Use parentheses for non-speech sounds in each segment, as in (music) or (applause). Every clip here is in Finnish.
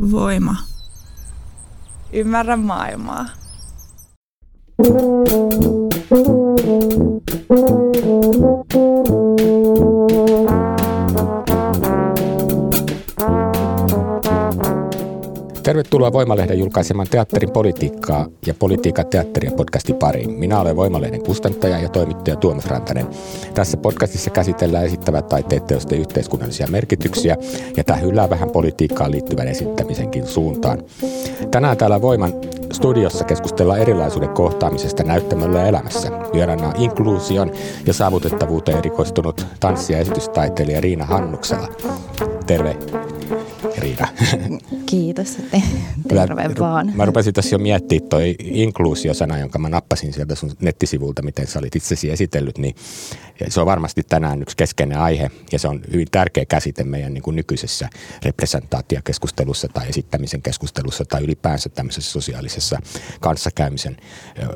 Voima. Ymmärrä maailmaa. Tervetuloa Voimalehden julkaisemaan teatterin politiikkaa ja politiikan teatteria podcastin pariin. Minä olen Voimalehden kustantaja ja toimittaja Tuomas Rantanen. Tässä podcastissa käsitellään esittävät taiteet teosten yhteiskunnallisia merkityksiä ja tähyllää vähän politiikkaan liittyvän esittämisenkin suuntaan. Tänään täällä Voiman studiossa keskustellaan erilaisuuden kohtaamisesta näyttämöllä ja elämässä. Vieraana on inkluusion ja saavutettavuuteen erikoistunut tanssi- ja esitystaiteilija Riina Hannuksela. Terve Riina. Kiitos, että (laughs) terve mä, vaan. Mä rupesin tässä jo miettimään toi inkluusiosana, jonka mä nappasin sieltä sun nettisivulta, miten sä olit itsesi esitellyt, niin se on varmasti tänään yksi keskeinen aihe ja se on hyvin tärkeä käsite meidän niin kuin nykyisessä representaatiokeskustelussa tai esittämisen keskustelussa tai ylipäänsä tämmöisessä sosiaalisessa kanssakäymisen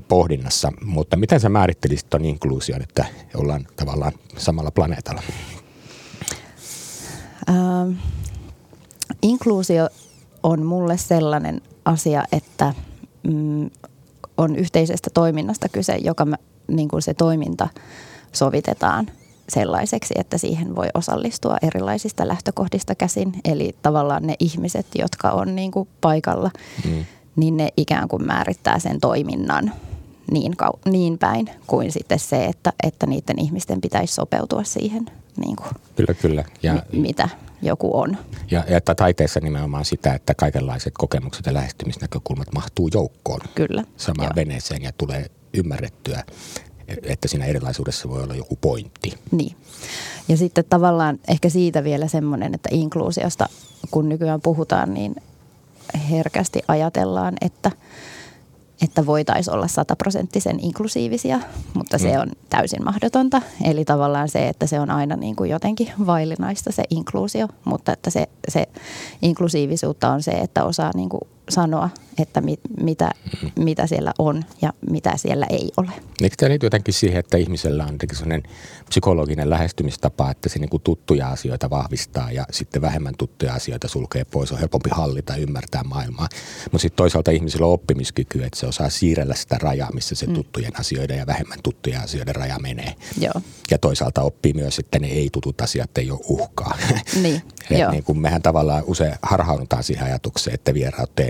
pohdinnassa. Mutta miten sä määrittelisit tuon inkluusion, että ollaan tavallaan samalla planeetalla? Ähm Inkluusio on mulle sellainen asia, että mm, on yhteisestä toiminnasta kyse, joka mä, niin kuin se toiminta sovitetaan sellaiseksi, että siihen voi osallistua erilaisista lähtökohdista käsin. Eli tavallaan ne ihmiset, jotka on niin kuin paikalla, mm. niin ne ikään kuin määrittää sen toiminnan niin, kau- niin päin kuin sitten se, että, että niiden ihmisten pitäisi sopeutua siihen. Niin kuin, kyllä, kyllä. Ja, mi- mitä joku on. Ja, ja että taiteessa nimenomaan sitä, että kaikenlaiset kokemukset ja lähestymisnäkökulmat mahtuu joukkoon. Kyllä. Samaan Joo. veneeseen ja tulee ymmärrettyä, että siinä erilaisuudessa voi olla joku pointti. Niin. Ja sitten tavallaan ehkä siitä vielä semmoinen, että inkluusiosta kun nykyään puhutaan, niin herkästi ajatellaan, että – että voitaisiin olla sataprosenttisen inklusiivisia, mutta se mm. on täysin mahdotonta. Eli tavallaan se, että se on aina niin kuin jotenkin vaillinaista se inkluusio, mutta että se, se inklusiivisuutta on se, että osaa niin kuin sanoa, että mit, mitä, mitä siellä on ja mitä siellä ei ole. Eikö tämä liity jotenkin siihen, että ihmisellä on sellainen psykologinen lähestymistapa, että se niin tuttuja asioita vahvistaa ja sitten vähemmän tuttuja asioita sulkee pois, on helpompi hallita ja ymmärtää maailmaa. Mutta sitten toisaalta ihmisillä on oppimiskyky, että se osaa siirrellä sitä rajaa, missä se mm. tuttujen asioiden ja vähemmän tuttujen asioiden raja menee. Joo. Ja toisaalta oppii myös, että ne ei-tutut asiat ei ole uhkaa. Niin, (laughs) Et niin kuin mehän tavallaan usein harhaudutaan siihen ajatukseen, että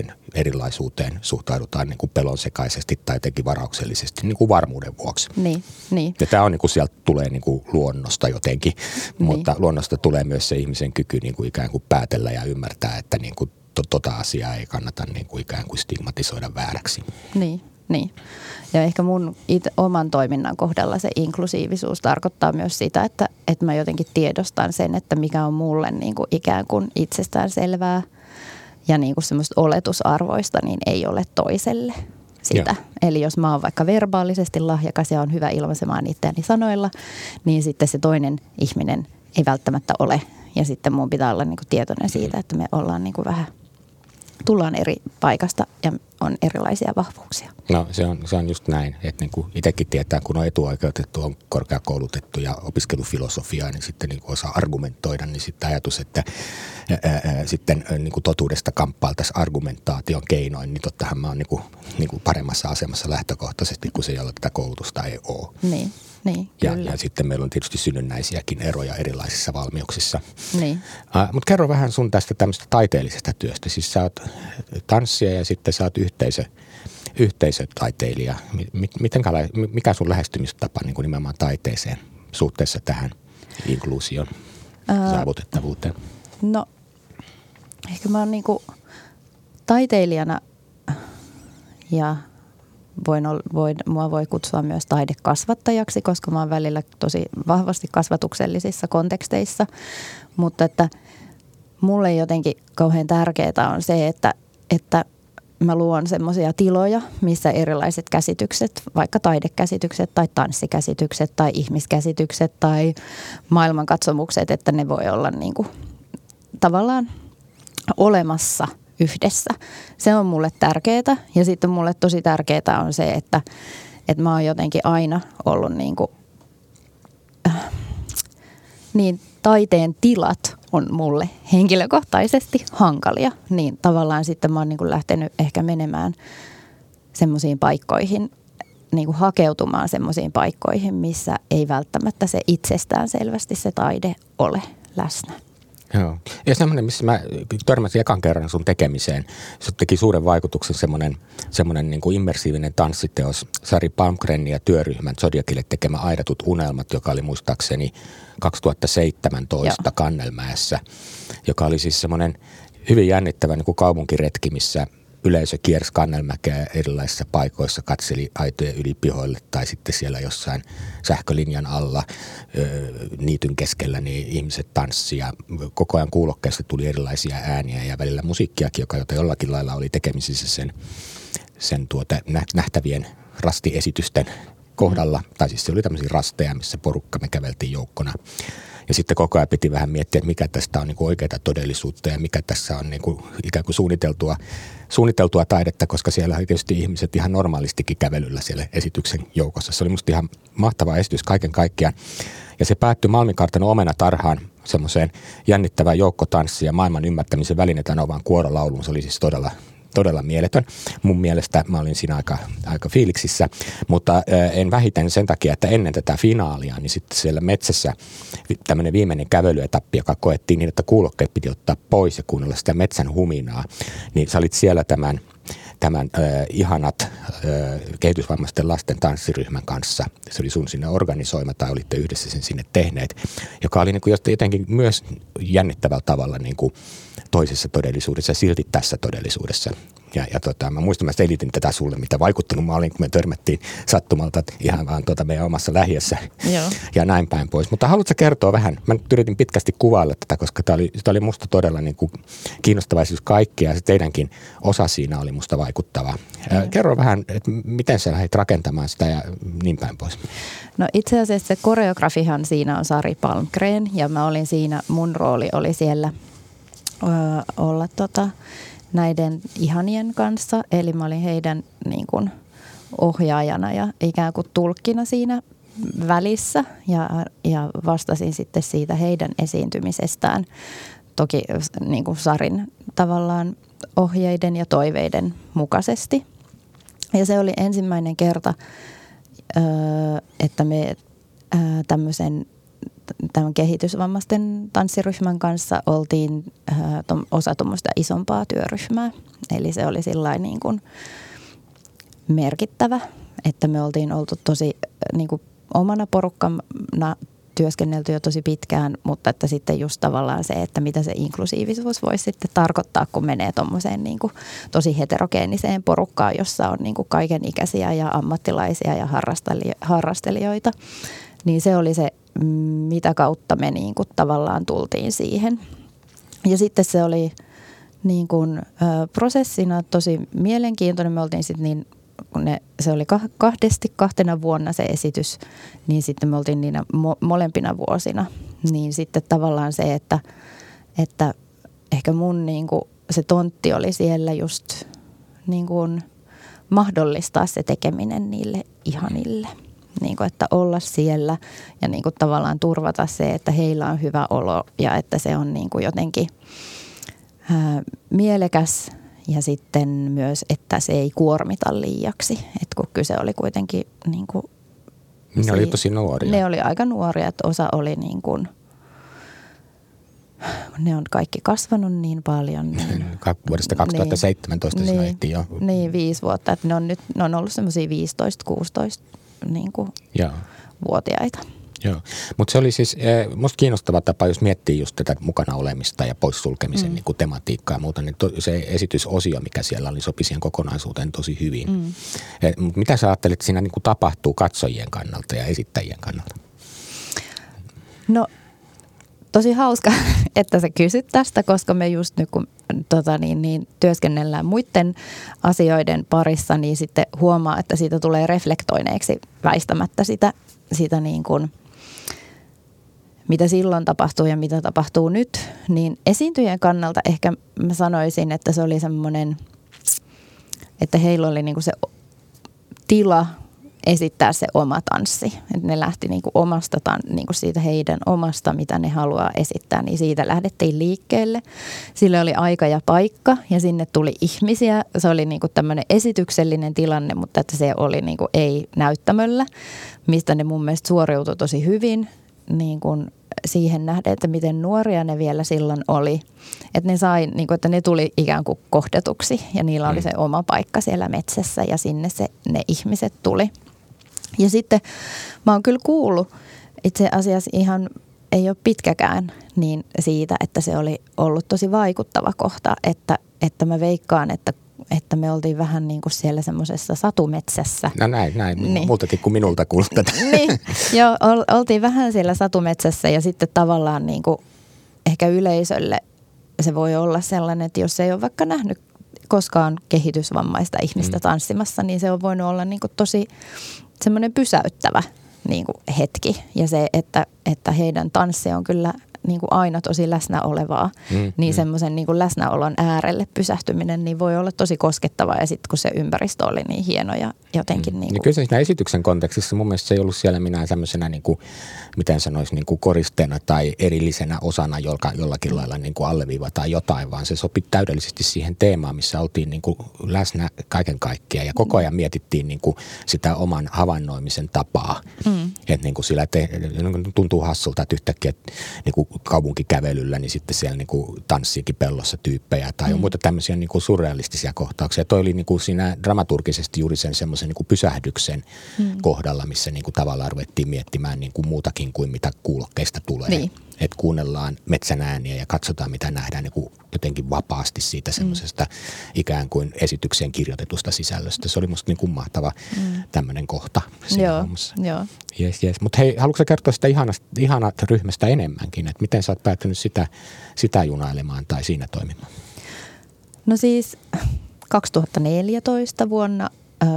vierauteen erilaisuuteen suhtaudutaan niin kuin pelon sekaisesti tai jotenkin varauksellisesti niin kuin varmuuden vuoksi. Niin, niin. Ja tämä on niin kuin sieltä tulee niin kuin luonnosta jotenkin, niin. mutta luonnosta tulee myös se ihmisen kyky niin kuin ikään kuin päätellä ja ymmärtää, että niin kuin to, tota asiaa ei kannata niin kuin ikään kuin stigmatisoida vääräksi. Niin, niin. Ja ehkä mun it, oman toiminnan kohdalla se inklusiivisuus tarkoittaa myös sitä, että, että mä jotenkin tiedostan sen, että mikä on mulle niin kuin ikään kuin itsestään selvää – ja niin kuin semmoista oletusarvoista, niin ei ole toiselle sitä. Joo. Eli jos mä oon vaikka verbaalisesti lahjakas ja on hyvä ilmaisemaan itseäni sanoilla, niin sitten se toinen ihminen ei välttämättä ole. Ja sitten mun pitää olla niin kuin tietoinen siitä, että me ollaan niin kuin vähän, tullaan eri paikasta ja on erilaisia vahvuuksia. No se on, se on just näin, että niin kuin itsekin tietää, kun on etuoikeutettu, on korkeakoulutettu ja opiskelufilosofiaa, niin sitten niin kuin osaa argumentoida, niin sitten ajatus, että ää, ää, sitten niin kuin totuudesta kamppailtaisiin argumentaation keinoin, niin tottahan mä oon niin kuin, niin kuin paremmassa asemassa lähtökohtaisesti kuin se, jolla tätä koulutusta ei ole. Niin. Niin, ja, kyllä. ja sitten meillä on tietysti synnynnäisiäkin eroja erilaisissa valmiuksissa. Niin. Uh, Mutta kerro vähän sun tästä tämmöistä taiteellisesta työstä. Siis sä oot tanssia ja sitten sä oot yhteisö, yhteisötaiteilija. Miten, mikä sun lähestymistapa niin kuin nimenomaan taiteeseen suhteessa tähän inkluusion uh, saavutettavuuteen? No, ehkä mä oon niin kuin taiteilijana ja voin, voin, mua voi kutsua myös taidekasvattajaksi, koska mä oon välillä tosi vahvasti kasvatuksellisissa konteksteissa. Mutta että mulle jotenkin kauhean tärkeää on se, että, että mä luon semmoisia tiloja, missä erilaiset käsitykset, vaikka taidekäsitykset tai tanssikäsitykset tai ihmiskäsitykset tai maailmankatsomukset, että ne voi olla niin kuin tavallaan olemassa – yhdessä. Se on mulle tärkeää ja sitten mulle tosi tärkeää on se, että, että mä oon jotenkin aina ollut niin, kuin, äh, niin taiteen tilat on mulle henkilökohtaisesti hankalia, niin tavallaan sitten mä oon niin kuin lähtenyt ehkä menemään semmoisiin paikkoihin, niin kuin hakeutumaan semmoisiin paikkoihin, missä ei välttämättä se itsestään selvästi se taide ole läsnä. Joo. Ja semmoinen, missä mä törmäsin ekan kerran sun tekemiseen, se teki suuren vaikutuksen semmoinen, semmoinen niin kuin immersiivinen tanssiteos, Sari Palmgren ja työryhmän Zodiakille tekemä Aidatut unelmat, joka oli muistaakseni 2017 Joo. Kannelmäessä, joka oli siis semmoinen hyvin jännittävä niin kuin kaupunkiretki, missä yleisö kiersi kannelmäkeä erilaisissa paikoissa, katseli aitojen yli pihoille tai sitten siellä jossain sähkölinjan alla niityn keskellä, niin ihmiset tanssi ja koko ajan kuulokkeesta tuli erilaisia ääniä ja välillä musiikkiakin, joka jollakin lailla oli tekemisissä sen, sen tuota nähtävien rastiesitysten kohdalla. Tai siis se oli tämmöisiä rasteja, missä porukka me käveltiin joukkona ja sitten koko ajan piti vähän miettiä, että mikä tästä on niin kuin oikeaa todellisuutta ja mikä tässä on niin kuin ikään kuin suunniteltua, suunniteltua taidetta, koska siellä oli tietysti ihmiset ihan normaalistikin kävelyllä siellä esityksen joukossa. Se oli musta ihan mahtava esitys kaiken kaikkiaan. Ja se päättyi Malmikartanon omenatarhaan semmoiseen jännittävään joukkotanssiin ja maailman ymmärtämisen välineetään ovaan kuorolauluun. Se oli siis todella todella mieletön. Mun mielestä mä olin siinä aika, aika fiiliksissä, mutta en vähiten sen takia, että ennen tätä finaalia, niin sitten siellä metsässä tämmöinen viimeinen kävelyetappi, joka koettiin niin, että kuulokkeet piti ottaa pois ja kuunnella sitä metsän huminaa, niin sä olit siellä tämän – tämän äh, ihanat äh, kehitysvammaisten lasten tanssiryhmän kanssa. Se oli sun sinne organisoima tai olitte yhdessä sen sinne tehneet, joka oli niin kuin jotenkin myös jännittävällä tavalla niin kuin toisessa todellisuudessa silti tässä todellisuudessa. Ja, ja tota, mä muistan, mä selitin tätä sulle, mitä vaikuttanut mä olin, kun me törmättiin sattumalta ihan vaan tuota meidän omassa lähiössä Joo. ja näin päin pois. Mutta haluatko kertoa vähän? Mä nyt yritin pitkästi kuvailla tätä, koska tämä oli, oli musta todella niin kuin kiinnostava siis kaikkea ja se teidänkin osa siinä oli musta vaikuttava. Mm. Kerro vähän, että miten sä lähdit rakentamaan sitä ja niin päin pois. No itse asiassa se koreografihan siinä on Sari Palmgren ja mä olin siinä, mun rooli oli siellä ö, olla tota, näiden ihanien kanssa. Eli mä olin heidän niin kuin, ohjaajana ja ikään kuin tulkkina siinä välissä ja, ja vastasin sitten siitä heidän esiintymisestään. Toki niin kuin Sarin tavallaan ohjeiden ja toiveiden mukaisesti. Ja se oli ensimmäinen kerta, että me tämmöisen tämän kehitysvammaisten tanssiryhmän kanssa oltiin äh, osa tuommoista isompaa työryhmää. Eli se oli sillä niin kuin merkittävä, että me oltiin oltu tosi äh, niin kuin omana porukkana työskennelty jo tosi pitkään, mutta että sitten just tavallaan se, että mitä se inklusiivisuus voisi sitten tarkoittaa, kun menee tuommoiseen niin kuin tosi heterogeeniseen porukkaan, jossa on niin kuin kaiken ikäisiä ja ammattilaisia ja harrastelijoita. Niin se oli se mitä kautta me niin kuin tavallaan tultiin siihen. Ja sitten se oli niin kuin, ö, prosessina tosi mielenkiintoinen. Me oltiin sitten niin, kun ne, se oli kahdesti kahtena vuonna se esitys, niin sitten me oltiin niinä mo, molempina vuosina. Niin sitten tavallaan se, että, että ehkä mun niin kuin, se tontti oli siellä just niin kuin mahdollistaa se tekeminen niille ihanille niin kuin, että olla siellä ja niin kuin tavallaan turvata se, että heillä on hyvä olo ja että se on niin kuin jotenkin ää, mielekäs ja sitten myös, että se ei kuormita liiaksi, että kun kyse oli kuitenkin niin kuin, ne oli tosi nuoria. Ne oli aika nuoria, että osa oli niin kuin, ne on kaikki kasvanut niin paljon. Niin, Vuodesta 2017 niin, niin, jo. Niin, viisi vuotta. Että ne on nyt ne on ollut semmoisia 15-16 niin kuin vuotiaita. Joo, mutta se oli siis eh, musta kiinnostava tapa, jos miettii just tätä mukana olemista ja poissulkemisen mm. niin kuin tematiikkaa ja muuta, niin to, se esitysosio, mikä siellä oli, sopi siihen kokonaisuuteen tosi hyvin. Mm. Eh, mitä sä ajattelet, että siinä niin kuin tapahtuu katsojien kannalta ja esittäjien kannalta? No tosi hauska, (laughs) että sä kysyt tästä, koska me just nyt kun tota niin, niin, työskennellään muiden asioiden parissa, niin sitten huomaa, että siitä tulee reflektoineeksi väistämättä sitä, sitä niin kuin, mitä silloin tapahtuu ja mitä tapahtuu nyt. Niin esiintyjien kannalta ehkä mä sanoisin, että se oli semmoinen, että heillä oli niin kuin se tila esittää se oma tanssi. Et ne lähti niinku omasta, niinku siitä heidän omasta, mitä ne haluaa esittää, niin siitä lähdettiin liikkeelle. Sille oli aika ja paikka ja sinne tuli ihmisiä. Se oli niinku tämmöinen esityksellinen tilanne, mutta että se oli niinku ei näyttämöllä, mistä ne mun mielestä suoriutui tosi hyvin. Niin kuin siihen nähden, että miten nuoria ne vielä silloin oli. Että ne sai, niin kuin, että ne tuli ikään kuin kohdetuksi ja niillä oli mm. se oma paikka siellä metsässä ja sinne se, ne ihmiset tuli. Ja sitten mä oon kyllä kuullut itse asiassa ihan ei ole pitkäkään niin siitä, että se oli ollut tosi vaikuttava kohta, että, että mä veikkaan, että että me oltiin vähän niin kuin siellä semmoisessa satumetsässä. No näin, näin. Niin. Muutakin kuin minulta tätä. (laughs) niin, joo, oltiin vähän siellä satumetsässä ja sitten tavallaan niin kuin ehkä yleisölle se voi olla sellainen, että jos ei ole vaikka nähnyt koskaan kehitysvammaista ihmistä mm. tanssimassa, niin se on voinut olla niin kuin tosi semmoinen pysäyttävä niin kuin hetki. Ja se, että, että heidän tanssi on kyllä niin kuin aina tosi läsnä olevaa, mm, niin mm. semmoisen niin kuin läsnäolon äärelle pysähtyminen niin voi olla tosi koskettavaa ja sitten kun se ympäristö oli niin hieno ja jotenkin mm. niin kuin... Ja kyllä siinä esityksen kontekstissa mun mielestä se ei ollut siellä minä semmoisena niin kuin, miten sanoisi, niin kuin koristeena tai erillisenä osana joka, jollakin lailla niin kuin alleviiva tai jotain, vaan se sopi täydellisesti siihen teemaan, missä oltiin niin kuin läsnä kaiken kaikkiaan ja koko ajan mietittiin niin kuin sitä oman havainnoimisen tapaa. Mm. Että niin kuin sillä te, tuntuu hassulta, että yhtäkkiä niin kuin kaupunkikävelyllä, niin sitten siellä niin kuin tanssiikin pellossa tyyppejä tai mm. on muita tämmöisiä niin kuin surrealistisia kohtauksia. Toi oli niin kuin siinä dramaturgisesti juuri sen semmoisen niin kuin pysähdyksen mm. kohdalla, missä niin kuin tavallaan ruvettiin miettimään niin kuin muutakin kuin mitä kuulokkeista tulee. Niin. Että kuunnellaan metsän ääniä ja katsotaan mitä nähdään niin kuin jotenkin vapaasti siitä mm. semmoisesta mm. ikään kuin esitykseen kirjoitetusta sisällöstä. Se oli musta niin kuin mahtava mm. tämmöinen kohta siinä joo, joo. Yes, yes. Mutta hei, haluatko kertoa sitä ihanasta, ihanat ryhmästä enemmänkin, että miten sä oot päätynyt sitä, sitä junailemaan tai siinä toimimaan? No siis 2014 vuonna äh,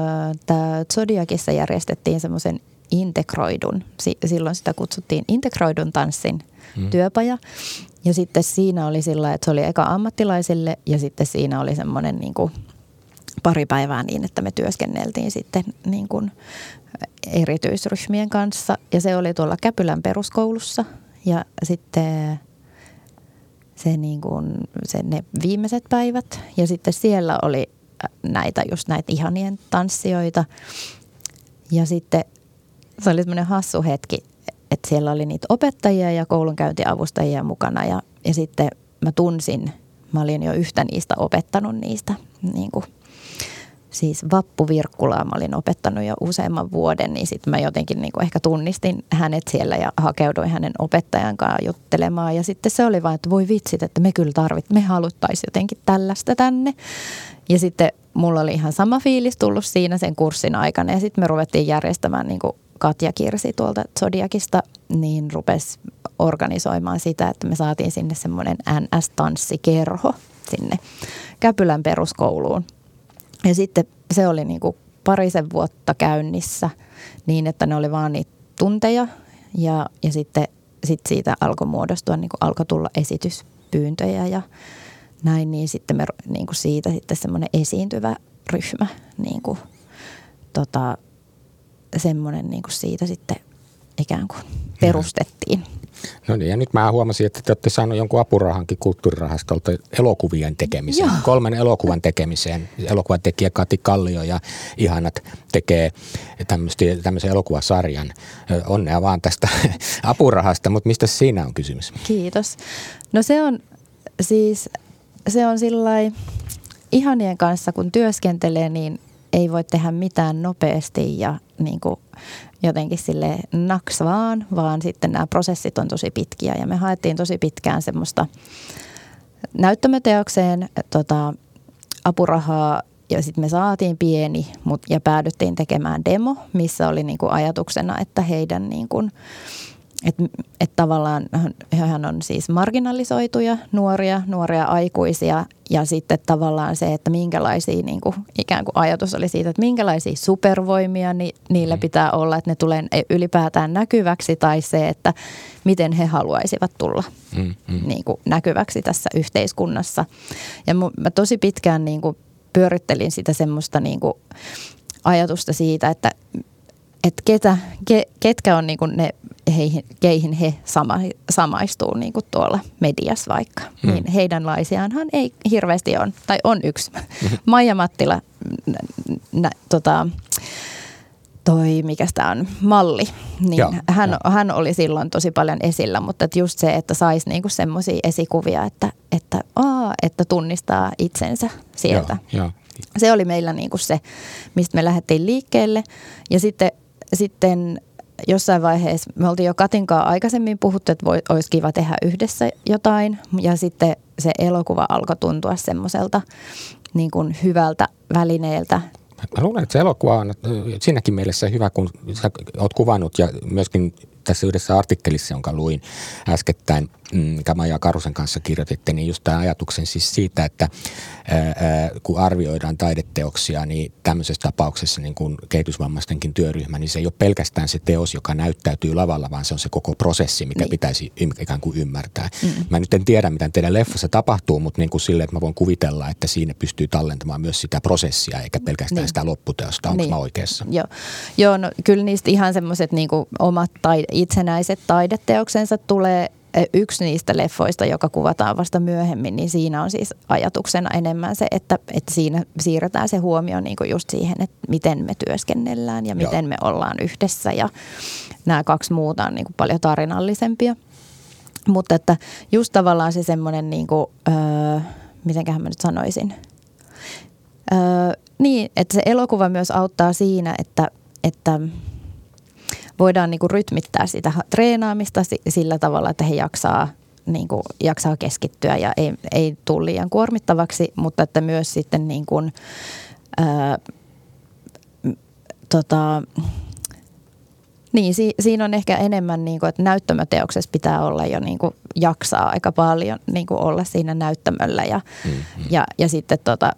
tämä Zodiakissa järjestettiin semmoisen integroidun, silloin sitä kutsuttiin integroidun tanssin mm. työpaja. Ja sitten siinä oli sillä, että se oli eka ammattilaisille ja sitten siinä oli semmoinen niin kuin pari päivää niin, että me työskenneltiin sitten niin kuin erityisryhmien kanssa. Ja se oli tuolla Käpylän peruskoulussa ja sitten se, niin kuin, se ne viimeiset päivät. Ja sitten siellä oli näitä just näitä ihanien tanssijoita. Ja sitten se oli semmoinen hassu hetki, että siellä oli niitä opettajia ja koulunkäyntiavustajia mukana ja, ja sitten mä tunsin, mä olin jo yhtä niistä opettanut niistä niin kuin siis Vappu Virkkulaa mä olin opettanut jo useamman vuoden, niin sitten mä jotenkin niin kuin ehkä tunnistin hänet siellä ja hakeuduin hänen opettajan kanssa juttelemaan. Ja sitten se oli vain, että voi vitsit, että me kyllä tarvit, me haluttaisiin jotenkin tällaista tänne. Ja sitten mulla oli ihan sama fiilis tullut siinä sen kurssin aikana ja sitten me ruvettiin järjestämään niin kuin Katja Kirsi tuolta Zodiakista, niin rupesi organisoimaan sitä, että me saatiin sinne semmoinen NS-tanssikerho sinne Käpylän peruskouluun. Ja sitten se oli niin kuin parisen vuotta käynnissä niin, että ne oli vaan niitä tunteja ja, ja sitten sit siitä alkoi muodostua, niin kuin alkoi tulla esityspyyntöjä ja näin, niin sitten me niin kuin siitä sitten semmoinen esiintyvä ryhmä niin kuin, tota, semmoinen niin kuin siitä sitten ikään kuin perustettiin. No niin, ja nyt mä huomasin, että te olette saaneet jonkun apurahankin kulttuurirahastolta elokuvien tekemiseen, Joo. kolmen elokuvan tekemiseen. Elokuvan tekijä Kati Kallio ja Ihanat tekee tämmöisen elokuvasarjan. Onnea vaan tästä (laughs) apurahasta, mutta mistä siinä on kysymys? Kiitos. No se on siis, se on sillä ihanien kanssa, kun työskentelee, niin ei voi tehdä mitään nopeasti ja niin kuin jotenkin sille naks vaan, vaan sitten nämä prosessit on tosi pitkiä. Ja me haettiin tosi pitkään semmoista näyttämöteokseen tota, apurahaa ja sitten me saatiin pieni mut, ja päädyttiin tekemään demo, missä oli niinku ajatuksena, että heidän niinku, että et tavallaan hän on siis marginalisoituja nuoria, nuoria aikuisia ja sitten tavallaan se, että minkälaisia niin kuin, ikään kuin ajatus oli siitä, että minkälaisia supervoimia ni, niillä mm. pitää olla, että ne tulee ylipäätään näkyväksi tai se, että miten he haluaisivat tulla mm, mm. Niin kuin, näkyväksi tässä yhteiskunnassa. Ja mä tosi pitkään niin kuin, pyörittelin sitä semmoista niin kuin, ajatusta siitä, että että ketä, ke, ketkä on niin kuin ne, heihin, keihin he sama, samaistuu niin kuin tuolla mediassa vaikka. Mm. Niin heidänlaisiaanhan ei hirveästi on, tai on yksi. Mm-hmm. (laughs) Maija Mattila, nä, tota, toi, mikä tämä on, malli, niin Joo, hän, jo. hän oli silloin tosi paljon esillä, mutta että just se, että saisi niinku semmoisia esikuvia, että, että, aa, että tunnistaa itsensä sieltä. Joo, jo. Se oli meillä niinku se, mistä me lähdettiin liikkeelle ja sitten, sitten jossain vaiheessa, me oltiin jo Katinkaa aikaisemmin puhuttu, että voi, olisi kiva tehdä yhdessä jotain. Ja sitten se elokuva alkoi tuntua semmoiselta niin kuin hyvältä välineeltä. Mä luulen, että se elokuva on siinäkin mielessä hyvä, kun sä oot kuvannut ja myöskin tässä yhdessä artikkelissa, jonka luin äskettäin, mm, Maija Karusen kanssa kirjoititte, niin just tämä ajatuksen siis siitä, että ää, kun arvioidaan taideteoksia, niin tämmöisessä tapauksessa niin kuin kehitysvammaistenkin työryhmä, niin se ei ole pelkästään se teos, joka näyttäytyy lavalla, vaan se on se koko prosessi, mikä niin. pitäisi ikään kuin ymmärtää. Mm. Mä nyt en tiedä, mitä teidän leffassa tapahtuu, mutta niin kuin sille, että mä voin kuvitella, että siinä pystyy tallentamaan myös sitä prosessia, eikä pelkästään niin. sitä lopputeosta. Onko niin. mä oikeassa? Joo, Joo no, kyllä niistä ihan semmoiset niin omat tai itsenäiset taideteoksensa tulee yksi niistä leffoista, joka kuvataan vasta myöhemmin, niin siinä on siis ajatuksena enemmän se, että, että siinä siirretään se huomio niin kuin just siihen, että miten me työskennellään ja miten Joo. me ollaan yhdessä ja nämä kaksi muuta on niin kuin paljon tarinallisempia. Mutta että just tavallaan se semmoinen, niin kuin, öö, mitenköhän mä nyt sanoisin, öö, niin, että se elokuva myös auttaa siinä, että, että – voidaan niin kuin rytmittää sitä treenaamista sillä tavalla, että he jaksaa, niin kuin, jaksaa keskittyä ja ei, ei tule liian kuormittavaksi, mutta että myös sitten niin kuin, ää, tota, niin, si, siinä on ehkä enemmän, niin kuin, että näyttämöteoksessa pitää olla jo niin kuin, jaksaa aika paljon niin kuin olla siinä näyttämöllä ja, mm-hmm. ja, ja sitten tota,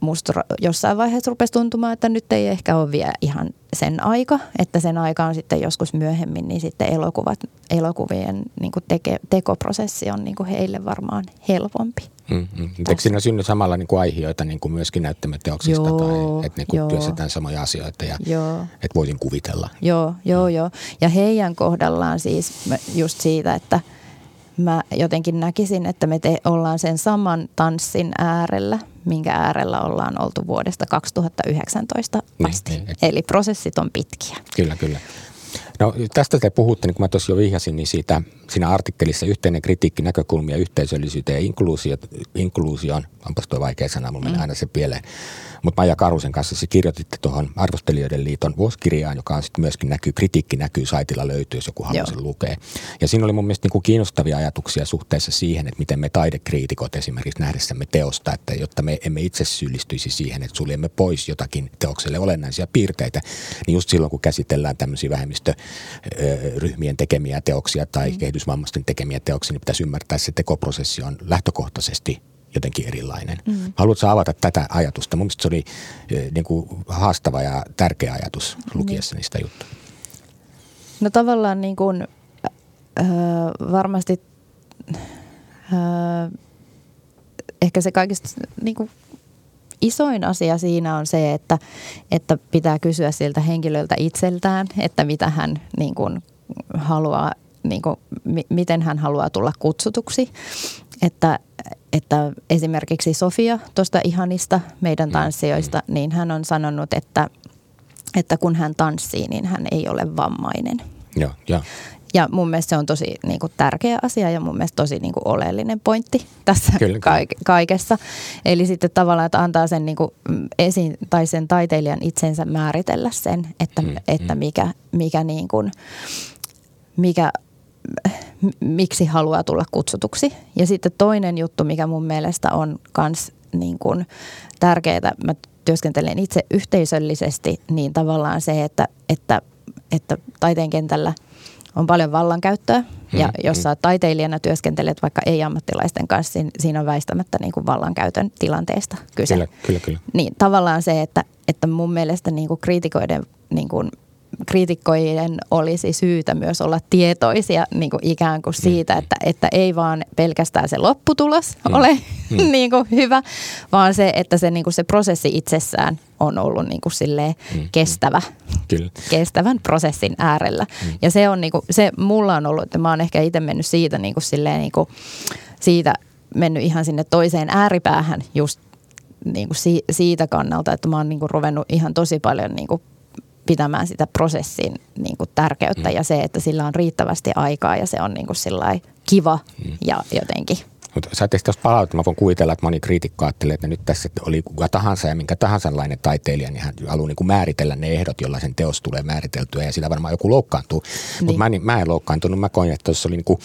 musta jossain vaiheessa rupesi tuntumaan, että nyt ei ehkä ole vielä ihan sen aika, että sen aika on sitten joskus myöhemmin, niin sitten elokuvat, elokuvien niin kuin teke, tekoprosessi on niin kuin heille varmaan helpompi. Mm-hmm. Eikö siinä synny samalla niin kuin aiheita niin kuin myöskin näyttämäteoksista joo, tai että niin kuin työstetään samoja asioita ja joo. että voisin kuvitella? Joo, joo, mm. joo. Ja heidän kohdallaan siis just siitä, että mä jotenkin näkisin, että me te ollaan sen saman tanssin äärellä – minkä äärellä ollaan oltu vuodesta 2019 niin, asti. Niin, niin. Eli prosessit on pitkiä. Kyllä, kyllä. No tästä te puhutte, niin kuin mä tuossa jo vihjasin, niin siitä, siinä artikkelissa yhteinen kritiikki, näkökulmia yhteisöllisyyteen ja inkluusio, inkluusioon, onpas tuo vaikea sana, mulla mm. aina se pieleen. Mutta Maija Karusen kanssa se kirjoititte tuohon Arvostelijoiden liiton vuosikirjaan, joka on sitten myöskin näkyy, kritiikki näkyy saitilla löytyy, jos joku haluaa sen lukea. Ja siinä oli mun mielestä niin kuin kiinnostavia ajatuksia suhteessa siihen, että miten me taidekriitikot esimerkiksi nähdessämme teosta, että jotta me emme itse syyllistyisi siihen, että suljemme pois jotakin teokselle olennaisia piirteitä, niin just silloin kun käsitellään tämmöisiä vähemmistöryhmien tekemiä teoksia tai mm. kehitysvammaisten tekemiä teoksia, niin pitäisi ymmärtää, että se tekoprosessi on lähtökohtaisesti jotenkin erilainen. Mm. Haluatko avata tätä ajatusta? Mun se oli niin kuin haastava ja tärkeä ajatus lukiessa niin. niistä juttuja. No tavallaan niin kuin, äh, varmasti äh, ehkä se kaikista niin kuin isoin asia siinä on se, että, että pitää kysyä siltä henkilöltä itseltään, että mitä hän niin kuin haluaa, niin kuin, miten hän haluaa tulla kutsutuksi. Että, että esimerkiksi Sofia tuosta ihanista meidän mm, tanssijoista, niin hän on sanonut, että, että kun hän tanssii, niin hän ei ole vammainen. Joo, joo. Ja mun mielestä se on tosi niin kuin, tärkeä asia ja mun mielestä tosi niin kuin, oleellinen pointti tässä kyllä, kaik- kaikessa. Eli sitten tavallaan, että antaa sen, niin kuin, esiin, tai sen taiteilijan itsensä määritellä sen, että, mm, että mm. mikä, mikä, niin kuin, mikä miksi haluaa tulla kutsutuksi. Ja sitten toinen juttu, mikä mun mielestä on myös niin kuin tärkeää, mä työskentelen itse yhteisöllisesti, niin tavallaan se, että, että, että taiteen kentällä on paljon vallankäyttöä. Hmm, ja jos hmm. sä taiteilijana työskentelet vaikka ei-ammattilaisten kanssa, niin siinä on väistämättä niin kuin vallankäytön tilanteesta kyse. Kyllä, kyllä, kyllä. Niin tavallaan se, että, että mun mielestä niin kuin kriitikoiden niin kuin kriitikkojen olisi syytä myös olla tietoisia niin kuin ikään kuin siitä, mm. että, että ei vaan pelkästään se lopputulos mm. ole mm. (laughs) niin kuin hyvä, vaan se, että se, niin kuin se prosessi itsessään on ollut niin kuin silleen mm. kestävä, Kyllä. kestävän prosessin äärellä. Mm. Ja se on niin kuin, se mulla on ollut, että mä oon ehkä itse mennyt siitä niin kuin silleen niin kuin, siitä mennyt ihan sinne toiseen ääripäähän just niin kuin si, siitä kannalta, että mä oon niin kuin ruvennut ihan tosi paljon niin kuin pitämään sitä prosessin niin kuin tärkeyttä mm. ja se, että sillä on riittävästi aikaa ja se on niin kuin kiva mm. ja jotenkin – mutta saatte tästä palautetta, mä voin kuvitella, että moni kriitikko ajattelee, että nyt tässä oli kuka tahansa ja minkä tahansa taiteilija, niin hän haluaa niin kuin määritellä ne ehdot, jolla sen teos tulee määriteltyä ja sillä varmaan joku loukkaantuu. Niin. Mutta mä, mä en loukkaantunut, mä koin, että tuossa oli niin kuin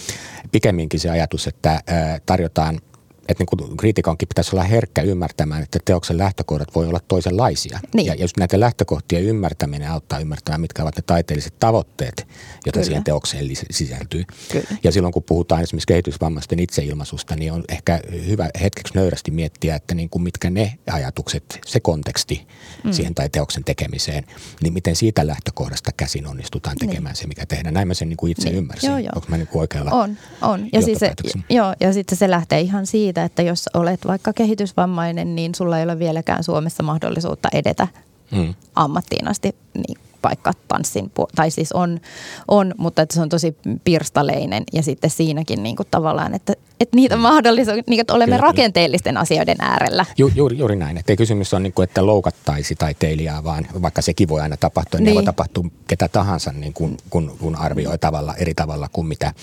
pikemminkin se ajatus, että tarjotaan – että niin kuin kriitikonkin pitäisi olla herkkä ymmärtämään, että teoksen lähtökohdat voi olla toisenlaisia. Niin. Ja just näiden lähtökohtien ymmärtäminen auttaa ymmärtämään, mitkä ovat ne taiteelliset tavoitteet, joita Kyllä. siihen teokseen sisältyy. Kyllä. Ja silloin kun puhutaan esimerkiksi kehitysvammaisten itseilmaisusta, niin on ehkä hyvä hetkeksi nöyrästi miettiä, että niin kuin mitkä ne ajatukset, se konteksti mm. siihen tai teoksen tekemiseen, niin miten siitä lähtökohdasta käsin onnistutaan niin. tekemään niin. se, mikä tehdään. Näin mä sen niin kuin itse niin. ymmärsin. Joo, joo. Onko mä niin kuin oikealla On, on. Ja, siis se, joo, ja sitten se lähtee ihan siitä, siitä, että jos olet vaikka kehitysvammainen, niin sulla ei ole vieläkään Suomessa mahdollisuutta edetä mm. ammattiin asti niin vaikka tanssin, tai siis on, on mutta että se on tosi pirstaleinen ja sitten siinäkin niin kuin tavallaan, että, että niitä mm. mahdollisuuksia, niin että olemme kyllä, rakenteellisten kyllä. asioiden äärellä. Ju, juuri, juuri näin, että ei kysymys on niin kuin, että loukattaisi taiteilijaa, vaan vaikka sekin voi aina tapahtua, niin, niin voi tapahtua ketä tahansa, niin kun, kun, kun arvioi tavalla, eri tavalla kuin mitä,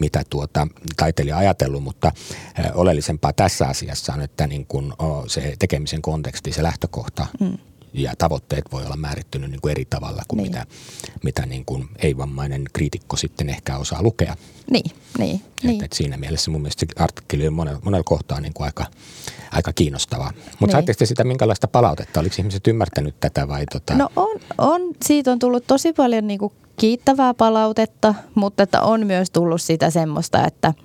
mitä tuota, taiteilija ajatellut, mutta oleellisempaa tässä asiassa on, että niin kun, se tekemisen konteksti, se lähtökohta mm ja tavoitteet voi olla määrittynyt niin kuin eri tavalla kuin niin. mitä, mitä niin kuin ei-vammainen kriitikko sitten ehkä osaa lukea. Niin, niin. Et, niin. Et siinä mielessä mun mielestä se artikkeli on monella, monella kohtaa niin kuin aika, aika kiinnostavaa. Mutta niin. saatteko sitä minkälaista palautetta? Oliko ihmiset ymmärtänyt tätä vai? Tota? No on, on, siitä on tullut tosi paljon niin kuin kiittävää palautetta, mutta että on myös tullut sitä semmoista, että –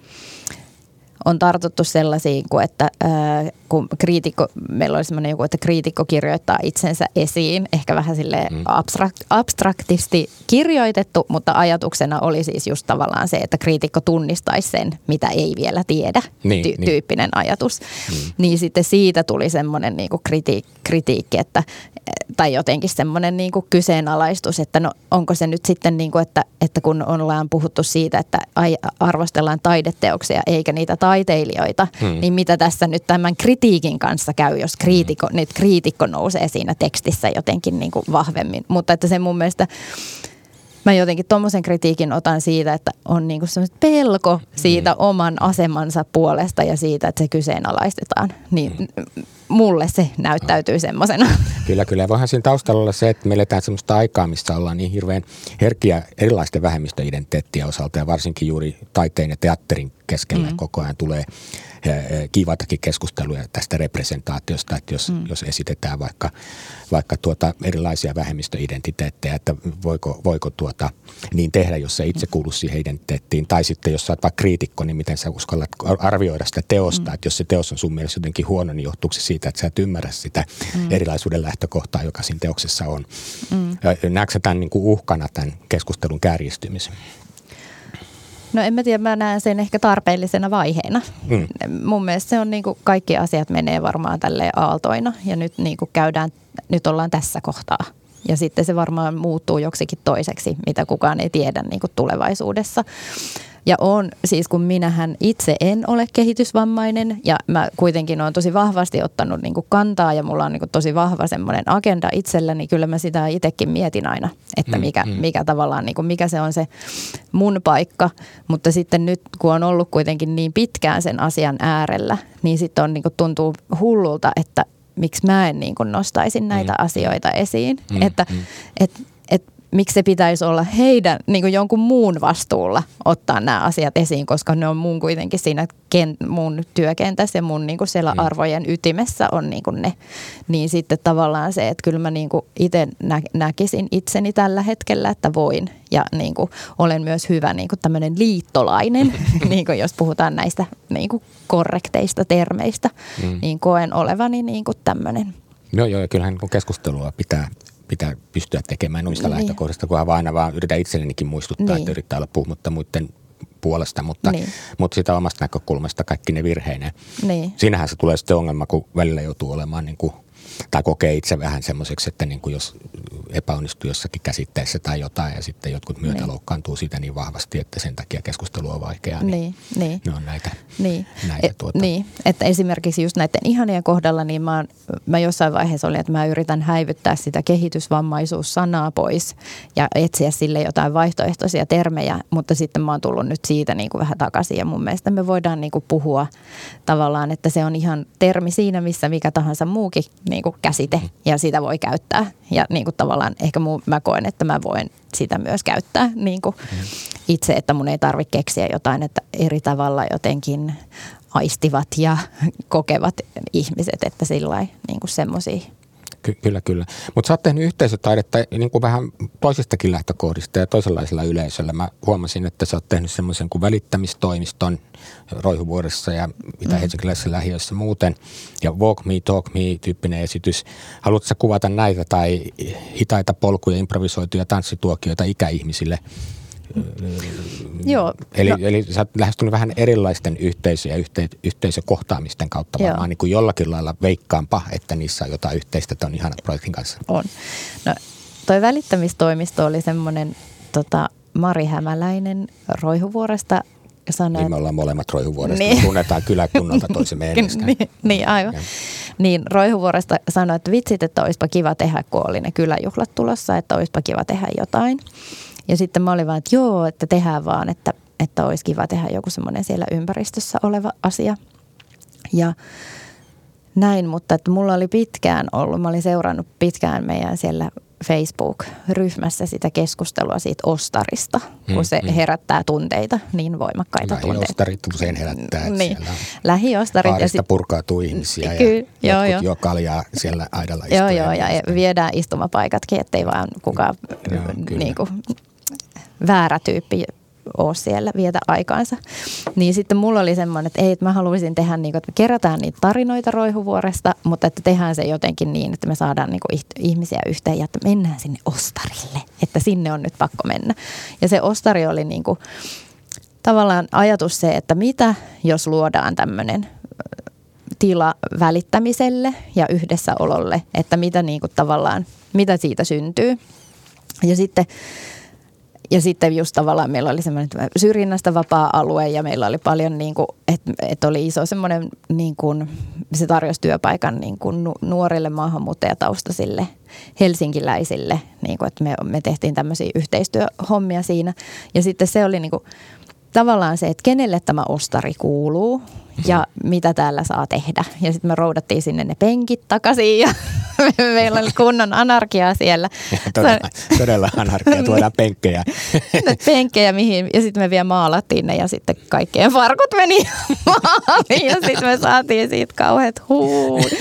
on tartuttu sellaisiin, kuin että ää, kun kriitikko, meillä oli semmoinen joku, että kriitikko kirjoittaa itsensä esiin, ehkä vähän sille mm. abstrakt, abstraktisti kirjoitettu, mutta ajatuksena oli siis just tavallaan se, että kriitikko tunnistaisi sen, mitä ei vielä tiedä, niin, ty- niin. tyyppinen ajatus. Mm. Niin sitten siitä tuli semmoinen niin kriti- kritiikki, että, tai jotenkin semmoinen niin kuin kyseenalaistus, että no onko se nyt sitten niin kuin, että, että kun ollaan puhuttu siitä, että arvostellaan taideteoksia eikä niitä taiteilijoita, hmm. niin mitä tässä nyt tämän kritiikin kanssa käy, jos kriitikko, hmm. nyt kriitikko nousee siinä tekstissä jotenkin niin kuin vahvemmin. Mutta että se mun mielestä mä jotenkin tuommoisen kritiikin otan siitä, että on niinku pelko siitä mm. oman asemansa puolesta ja siitä, että se kyseenalaistetaan. Niin mm. Mulle se näyttäytyy semmoisena. Kyllä, kyllä. Voihan siinä taustalla olla se, että me eletään semmoista aikaa, missä ollaan niin hirveän herkkiä erilaisten vähemmistöidentiteettien osalta ja varsinkin juuri taiteen ja teatterin keskellä mm. koko ajan tulee kivatakin keskusteluja tästä representaatiosta, että jos, mm. jos esitetään vaikka, vaikka tuota erilaisia vähemmistöidentiteettejä, että voiko, voiko tuota niin tehdä, jos se itse kuulu siihen identiteettiin, tai sitten jos sä oot vaikka kriitikko, niin miten sä uskallat arvioida sitä teosta, mm. että jos se teos on sun mielestä jotenkin huono, niin johtuuko se siitä, että sä et ymmärrä sitä mm. erilaisuuden lähtökohtaa, joka siinä teoksessa on. Mm. Näetkö tämän niin kuin uhkana tämän keskustelun kärjistymisen? No en mä tiedä, mä näen sen ehkä tarpeellisena vaiheena. Mm. Mun mielestä se on niin kuin kaikki asiat menee varmaan tälle aaltoina ja nyt niin kuin käydään, nyt ollaan tässä kohtaa. Ja sitten se varmaan muuttuu joksikin toiseksi, mitä kukaan ei tiedä niin kuin tulevaisuudessa. Ja on, siis kun minähän itse en ole kehitysvammainen ja mä kuitenkin olen tosi vahvasti ottanut niin kuin kantaa ja mulla on niin kuin tosi vahva semmoinen agenda itselläni, niin kyllä mä sitä itsekin mietin aina, että mm, mikä, mm, mm. mikä tavallaan, niin kuin mikä se on se mun paikka. Mutta sitten nyt, kun on ollut kuitenkin niin pitkään sen asian äärellä, niin sitten on niin kuin tuntuu hullulta, että miksi mä en niin kuin nostaisin näitä mm. asioita esiin. Mm, että mm. Et, et miksi se pitäisi olla heidän, niin kuin jonkun muun vastuulla ottaa nämä asiat esiin, koska ne on mun kuitenkin siinä ken, mun työkentässä ja mun niin kuin siellä mm. arvojen ytimessä on niin kuin ne. Niin sitten tavallaan se, että kyllä mä niin kuin itse nä, näkisin itseni tällä hetkellä, että voin ja niin kuin olen myös hyvä niin kuin tämmöinen liittolainen, niin kuin jos puhutaan näistä niin kuin korrekteista termeistä, mm. niin koen olevani niin kuin tämmöinen. Joo, joo, ja kyllähän niin keskustelua pitää pitää pystyä tekemään omista Niin. lähtökohdista, kunhan vaan aina vaan yritän itsellenikin muistuttaa, Niin. että yrittää olla puhumatta muiden puolesta, mutta, Niin. mutta sitä omasta näkökulmasta kaikki ne virheineen. Niin. Siinähän se tulee sitten ongelma, kun välillä joutuu olemaan niin kuin, tai kokee itse vähän semmoiseksi, että niin kuin jos epäonnistuu jossakin käsitteessä tai jotain ja sitten jotkut myötä Niin. loukkaantuu siitä niin vahvasti, että sen takia keskustelu on vaikeaa. Niin, niin. Ne on näitä, Niin. näitä Et, tuota. niin, että esimerkiksi just näiden ihanien kohdalla, niin mä, oon, mä jossain vaiheessa olin, että mä yritän häivyttää sitä kehitysvammaisuus-sanaa pois ja etsiä sille jotain vaihtoehtoisia termejä, mutta sitten mä oon tullut nyt siitä niin kuin vähän takaisin ja mun mielestä me voidaan niin kuin puhua tavallaan, että se on ihan termi siinä, missä mikä tahansa muukin niin kuin käsite ja sitä voi käyttää ja niin kuin tavallaan ehkä mu, mä koen, että mä voin sitä myös käyttää niin kuin itse, että mun ei tarvitse keksiä jotain, että eri tavalla jotenkin aistivat ja (laughs) kokevat ihmiset, että sillä niin semmoisia. Ky- kyllä, kyllä. Mutta sä oot tehnyt yhteisötaidetta niin kuin vähän toisistakin lähtökohdista ja toisenlaisella yleisöllä. Mä huomasin, että sä oot tehnyt semmoisen kuin välittämistoimiston Roihuvuodessa ja mitä mm. helsinkiläisessä lähiössä muuten. Ja Walk Me, Talk Me tyyppinen esitys. Haluatko sä kuvata näitä tai hitaita polkuja, improvisoituja tanssituokioita ikäihmisille? Joo. Eli, no, eli sä oot lähestynyt vähän erilaisten yhteisö- ja yhte, yhteisökohtaamisten kautta, Joo. varmaan niin kuin jollakin lailla veikkaanpa, että niissä on jotain yhteistä ton ihanan projektin kanssa. on. No, toi välittämistoimisto oli semmoinen tota, Mari Hämäläinen Roihuvuoresta sanoi, Niin me ollaan molemmat roihuvuodesta, Niin. niin. tunnetaan kyläkunnalta toisemme (laughs) enneskään. niin, niin, aivan. Joo. Niin Roihuvuoresta sanoi, että vitsit, että olisipa kiva tehdä, kun oli ne kyläjuhlat tulossa, että olisipa kiva tehdä jotain. Ja sitten mä olin vaan, että joo, että tehdään vaan, että, että olisi kiva tehdä joku semmoinen siellä ympäristössä oleva asia. Ja näin, mutta että mulla oli pitkään ollut, mä olin seurannut pitkään meidän siellä Facebook-ryhmässä sitä keskustelua siitä ostarista, kun Mm, se mm. herättää tunteita, niin voimakkaita tunteita. Lähiostarit usein herättää, Niin, siellä lähiostarit. Ja sit, purkautuu ihmisiä ja Kyllä, joo, joo. juo kaljaa siellä aidalla joo, joo, ja edestakaisin. viedään istumapaikatkin, ettei vaan kukaan Joo, kyllä. niin kuin, väärä tyyppi ole siellä vietä aikaansa. Niin sitten mulla oli semmoinen, että ei, että mä haluaisin tehdä niin kuin, että me kerätään niitä tarinoita Roihuvuoresta, mutta että tehdään se jotenkin niin, että me saadaan niin kuin ihmisiä yhteen ja että mennään sinne ostarille, että sinne on nyt pakko mennä. Ja se ostari oli niin kuin, tavallaan ajatus se, että mitä jos luodaan tämmöinen tila välittämiselle ja yhdessäololle, että mitä niin kuin tavallaan, mitä siitä syntyy. Ja sitten, ja sitten just tavallaan meillä oli semmoinen syrjinnästä vapaa-alue ja meillä oli paljon niin kuin, että, että oli iso semmoinen niin kuin, se tarjosi työpaikan niin kuin nu- nuorille maahanmuuttajataustaisille helsinkiläisille, niin kuin, että me, me tehtiin tämmöisiä yhteistyöhommia siinä. Ja sitten se oli niin kuin, tavallaan se, että kenelle tämä ostari kuuluu ja mitä täällä saa tehdä. Ja sitten me roudattiin sinne ne penkit takaisin ja (laughs) meillä oli kunnon anarkiaa siellä. Todella, todella anarkia, tuodaan (laughs) penkkejä. Ne penkkejä mihin, ja sitten me vielä maalattiin ne ja sitten kaikkien farkut meni (laughs) maaliin ja sitten me saatiin siitä kauheat huud,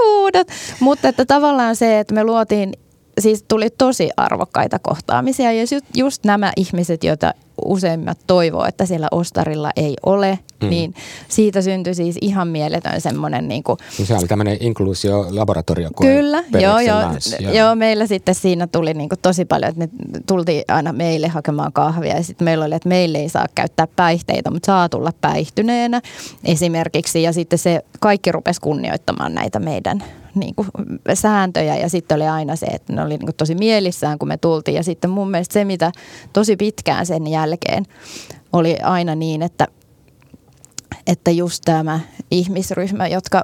huudot. Mutta että tavallaan se, että me luotiin, siis tuli tosi arvokkaita kohtaamisia ja just, just nämä ihmiset, joita useimmat toivoo, että siellä ostarilla ei ole, mm. niin siitä syntyi siis ihan mieletön semmoinen niin kuin, Se oli tämmöinen inkluusio-laboratorio. Kyllä, joo, joo, Lance, joo. meillä sitten siinä tuli niin kuin tosi paljon, että ne tultiin aina meille hakemaan kahvia ja sitten meillä oli, että meille ei saa käyttää päihteitä, mutta saa tulla päihtyneenä esimerkiksi ja sitten se kaikki rupesi kunnioittamaan näitä meidän niin kuin sääntöjä ja sitten oli aina se, että ne oli niin kuin tosi mielissään, kun me tultiin ja sitten mun mielestä se, mitä tosi pitkään sen jälkeen oli aina niin, että että just tämä ihmisryhmä, jotka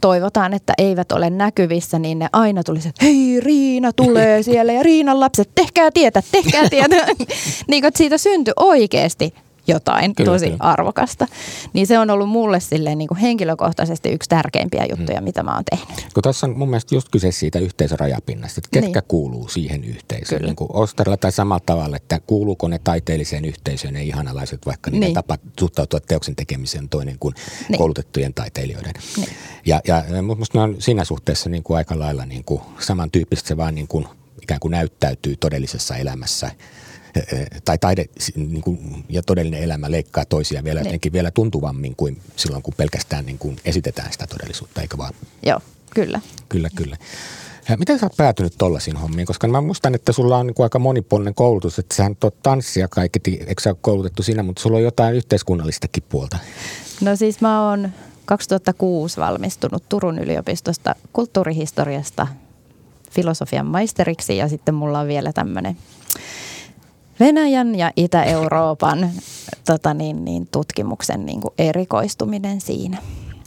toivotaan, että eivät ole näkyvissä, niin ne aina tuli se, hei Riina tulee (laughs) siellä ja Riinan lapset, tehkää tietä, tehkää tietä. (laughs) niin kuin, siitä syntyi oikeasti jotain Kyllä, tosi kyllä. arvokasta. Niin se on ollut mulle silleen niin kuin henkilökohtaisesti yksi tärkeimpiä juttuja, mitä mä oon tehnyt. Kun tässä on mun mielestä just kyse siitä yhteisörajapinnasta, että ketkä Niin. kuuluu siihen yhteisöön. Niin kuin Ostarilla tai samalla tavalla, että kuuluuko ne taiteelliseen yhteisöön ne ihanalaiset, vaikka niiden Niin. tapa suhtautua teoksen tekemiseen on toinen kuin Niin. koulutettujen taiteilijoiden. Niin. Ja, ja minusta ne on siinä suhteessa niin kuin aika lailla niin kuin samantyyppistä, se vaan niin kuin ikään kuin näyttäytyy todellisessa elämässä tai taide niin kuin, ja todellinen elämä leikkaa toisia vielä Niin. jotenkin vielä tuntuvammin kuin silloin, kun pelkästään niin kuin esitetään sitä todellisuutta, eikö vaan? Joo, kyllä. Kyllä, kyllä. Ja miten sä oot päätynyt tollaisiin hommiin? Koska mä muistan, että sulla on niinku aika monipuolinen koulutus, että sähän tuot tanssia kaikki, eikö sä ole koulutettu siinä, mutta sulla on jotain yhteiskunnallistakin puolta. No siis mä oon 2006 valmistunut Turun yliopistosta kulttuurihistoriasta filosofian maisteriksi ja sitten mulla on vielä tämmöinen Venäjän ja Itä-Euroopan tota niin, niin, tutkimuksen niin kuin erikoistuminen siinä.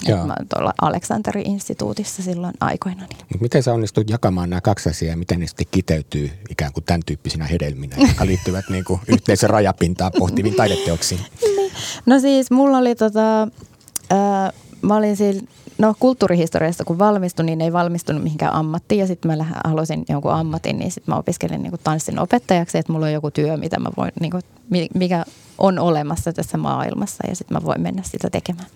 Joo. Mä tuolla Aleksanterin instituutissa silloin aikoina. Niin. miten sä onnistut jakamaan nämä kaksi asiaa ja miten ne sitten kiteytyy ikään kuin tämän tyyppisinä hedelminä, jotka liittyvät niin kuin yhteisen rajapintaa pohtiviin taideteoksiin? (laughs) niin. No siis mulla oli tota, äh, mä olin siinä no kulttuurihistoriasta kun valmistuin, niin ei valmistunut mihinkään ammattiin ja sitten mä halusin jonkun ammatin, niin sitten mä opiskelin niin tanssin opettajaksi, että mulla on joku työ, mitä mä voin, niin kuin, mikä on olemassa tässä maailmassa ja sitten mä voin mennä sitä tekemään.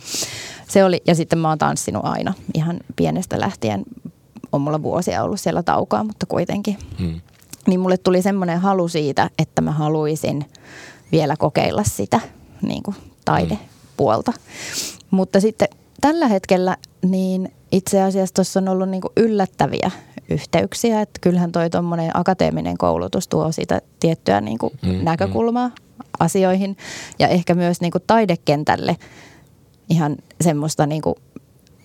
Se oli, ja sitten mä oon tanssinut aina ihan pienestä lähtien. On mulla vuosia ollut siellä taukaa, mutta kuitenkin. Hmm. Niin mulle tuli semmoinen halu siitä, että mä haluaisin vielä kokeilla sitä niin kuin taidepuolta. Hmm. Mutta sitten tällä hetkellä niin itse asiassa tuossa on ollut niin yllättäviä yhteyksiä, että kyllähän toi tuommoinen akateeminen koulutus tuo siitä tiettyä niin kuin mm, näkökulmaa mm. asioihin ja ehkä myös niin kuin taidekentälle ihan semmoista niin kuin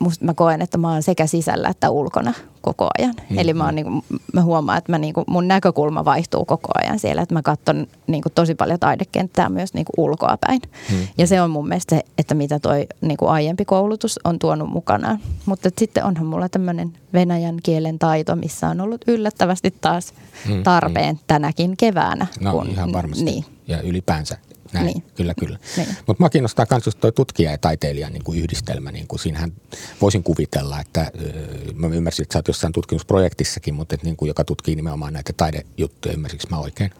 musta mä koen, että mä oon sekä sisällä että ulkona koko ajan. Mm-hmm. Eli mä, oon, niin kuin, mä huomaan, että mä, niin kuin, mun näkökulma vaihtuu koko ajan siellä, että mä katson niin kuin, tosi paljon taidekenttää myös niin kuin ulkoa päin. Mm-hmm. Ja se on mun mielestä se, että mitä toi niin kuin aiempi koulutus on tuonut mukanaan. Mutta sitten onhan mulla tämmöinen venäjän kielen taito, missä on ollut yllättävästi taas mm-hmm. tarpeen tänäkin keväänä. No kun, ihan varmasti. Niin. Ja ylipäänsä näin, niin. kyllä, kyllä. Niin. Mutta mä kiinnostaa myös just toi tutkija ja taiteilija niin kuin yhdistelmä. Niin kuin siinähän voisin kuvitella, että mä ymmärsin, että sä oot jossain tutkimusprojektissakin, mutta että niin kuin, joka tutkii nimenomaan näitä taidejuttuja, ymmärsikö mä oikein?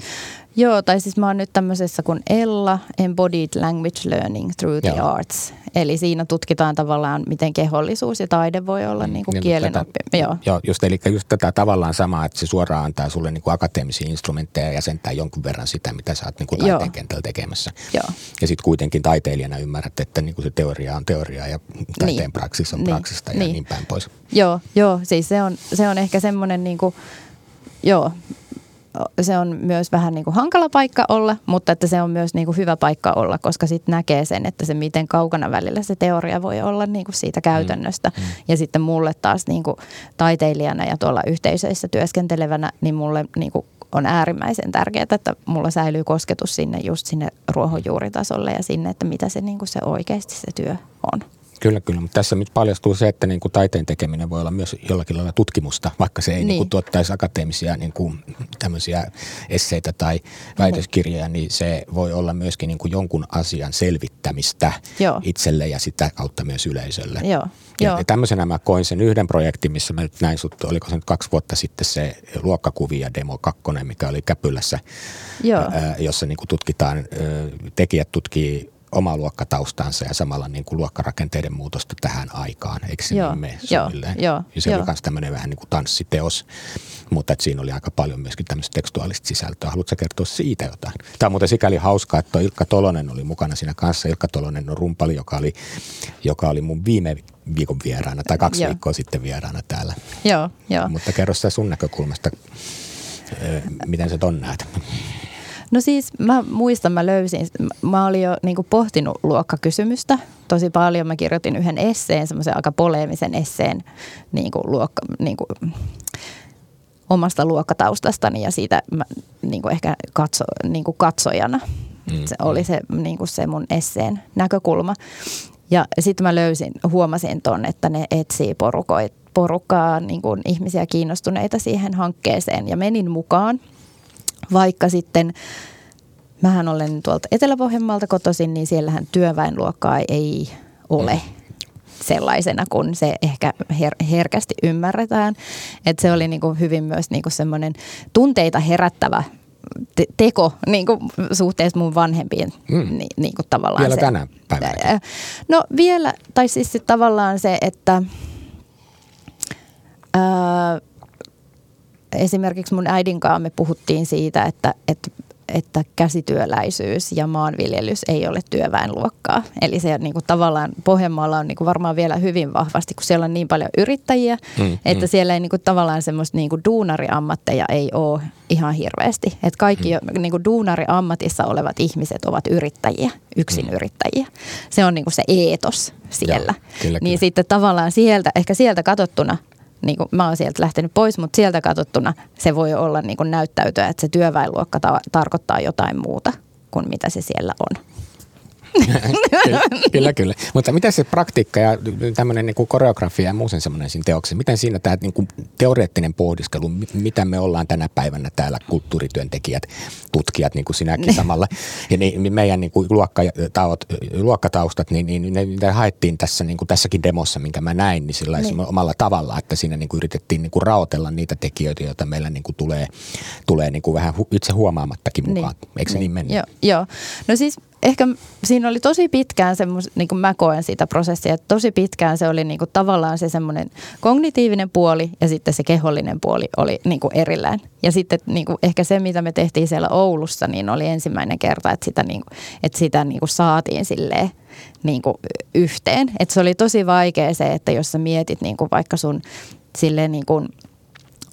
Joo, tai siis mä oon nyt tämmöisessä kuin ELLA, Embodied Language Learning Through the Joo. Arts. Eli siinä tutkitaan tavallaan, miten kehollisuus ja taide voi olla mm, niin kuin kielen oppi. Joo. Joo, just, eli just tätä tavallaan samaa, että se suoraan antaa sulle niin kuin akateemisia instrumentteja ja jäsentää jonkun verran sitä, mitä sä oot niin kuin taiteen Joo. kentällä tekemässä. Joo. Ja sitten kuitenkin taiteilijana ymmärrät, että niin kuin se teoria on teoriaa ja taiteen niin. praksis on niin. praksista ja niin. niin päin pois. Joo, joo siis se on, se on ehkä semmoinen niin kuin, joo, se on myös vähän niin kuin hankala paikka olla, mutta että se on myös niin kuin hyvä paikka olla, koska sitten näkee sen, että se miten kaukana välillä se teoria voi olla niin kuin siitä käytännöstä. Mm. Mm. Ja sitten mulle taas niin kuin taiteilijana ja tuolla yhteisöissä työskentelevänä, niin mulle niin kuin on äärimmäisen tärkeää, että mulla säilyy kosketus sinne just sinne ruohonjuuritasolle ja sinne, että mitä se, niin kuin se oikeasti se työ on. Kyllä, kyllä. Mutta tässä nyt paljastuu se, että niin kuin taiteen tekeminen voi olla myös jollakin lailla tutkimusta, vaikka se ei niin. Niin kuin tuottaisi akateemisia niin kuin tämmöisiä esseitä tai väitöskirjoja, niin se voi olla myöskin niin kuin jonkun asian selvittämistä Joo. itselle ja sitä kautta myös yleisölle. Joo. Ja, Joo. ja tämmöisenä mä koin sen yhden projektin, missä mä nyt näin sut, oliko se nyt kaksi vuotta sitten se luokkakuvia demo kakkonen, mikä oli Käpylässä, Joo. Ää, jossa niin kuin tutkitaan, ää, tekijät tutkii omaa luokkataustansa ja samalla niin kuin luokkarakenteiden muutosta tähän aikaan. Eikö se joo, niin mene joo, joo, ja se joo. oli myös tämmöinen vähän niin kuin tanssiteos, mutta että siinä oli aika paljon myöskin tämmöistä tekstuaalista sisältöä. Haluatko kertoa siitä jotain? Tämä on muuten sikäli hauskaa, että Ilkka Tolonen oli mukana siinä kanssa. Ilkka Tolonen on rumpali, joka oli, joka oli mun viime viikon vieraana tai kaksi Joo. viikkoa sitten vieraana täällä. Joo, jo. Mutta kerro sä sun näkökulmasta, miten se ton näet? No siis mä muistan, mä löysin, mä olin jo niin pohtinut luokkakysymystä tosi paljon. Mä kirjoitin yhden esseen, semmoisen aika poleemisen esseen niin kuin luokka, niin kuin, omasta luokkataustastani ja siitä mä niin kuin ehkä katso, niin kuin katsojana. Mm. Se oli se, niin kuin se mun esseen näkökulma. Ja sitten mä löysin, huomasin ton, että ne etsii porukoit, porukkaa, niin kuin ihmisiä kiinnostuneita siihen hankkeeseen ja menin mukaan – vaikka sitten, mähän olen tuolta Etelä-Pohjanmaalta kotoisin, niin siellähän työväenluokkaa ei ole sellaisena, kun se ehkä her- herkästi ymmärretään. Että se oli niinku hyvin myös niinku semmoinen tunteita herättävä te- teko niin kuin suhteessa mun vanhempiin. Mm. Ni- niin kuin tavallaan vielä se, tänä päivänä? No vielä, tai siis tavallaan se, että ää, esimerkiksi mun äidin kanssa me puhuttiin siitä, että, että että käsityöläisyys ja maanviljelys ei ole työväenluokkaa. Eli se niin kuin tavallaan Pohjanmaalla on niin kuin varmaan vielä hyvin vahvasti, kun siellä on niin paljon yrittäjiä, mm, että mm. siellä ei niin kuin tavallaan semmoista niin kuin duunariammatteja ei ole ihan hirveästi. Että kaikki mm. niin kuin duunariammatissa olevat ihmiset ovat yrittäjiä, yksin mm. yrittäjiä. Se on niin kuin se eetos siellä. Joo, kyllä, niin kyllä. sitten tavallaan sieltä, ehkä sieltä katsottuna niin kuin, mä oon sieltä lähtenyt pois, mutta sieltä katsottuna se voi olla niin kuin näyttäytyä, että se työväenluokka ta- tarkoittaa jotain muuta kuin mitä se siellä on kyllä, kyllä, kyllä. Mutta mitä se praktiikka ja tämmöinen niin koreografia ja muu sen semmoinen siinä teoksessa, miten siinä tämä niin kuin teoreettinen pohdiskelu, mitä me ollaan tänä päivänä täällä kulttuurityöntekijät, tutkijat niin kuin sinäkin niin. samalla. Ja niin, meidän niin kuin luokkataustat, luokkataustat, niin, niin ne, ne haettiin tässä niin kuin tässäkin demossa, minkä mä näin, niin sillä niin. omalla tavalla, että siinä niin kuin yritettiin niin kuin raotella niitä tekijöitä, joita meillä niin kuin tulee, tulee niin kuin vähän itse huomaamattakin mukaan. Niin. Eikö se niin, niin mennyt? Joo, joo. No siis ehkä siinä oli tosi pitkään semmos, niin kuin mä koen sitä prosessia, että tosi pitkään se oli niin kuin tavallaan se semmoinen kognitiivinen puoli ja sitten se kehollinen puoli oli niin kuin erillään. Ja sitten niin kuin ehkä se, mitä me tehtiin siellä Oulussa, niin oli ensimmäinen kerta, että sitä, niin kuin, että sitä niin kuin saatiin silleen niin kuin yhteen. Että se oli tosi vaikea se, että jos sä mietit niin kuin vaikka sun silleen niin kuin –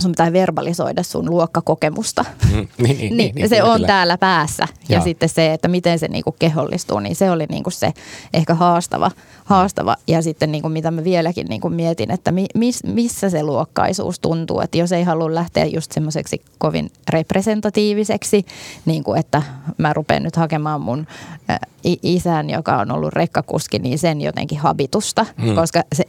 sun pitää verbalisoida sun luokkakokemusta. Mm, niin, niin, (laughs) niin, niin, niin, se kyllä, on kyllä. täällä päässä. Joo. Ja sitten se, että miten se niinku kehollistuu, niin se oli niinku se ehkä haastava, haastava. Ja sitten niinku mitä mä vieläkin niinku mietin, että mi, miss, missä se luokkaisuus tuntuu. Että jos ei halua lähteä just semmoiseksi kovin representatiiviseksi, niin kuin että mä rupean nyt hakemaan mun isän, joka on ollut rekkakuski, niin sen jotenkin habitusta, mm. koska se,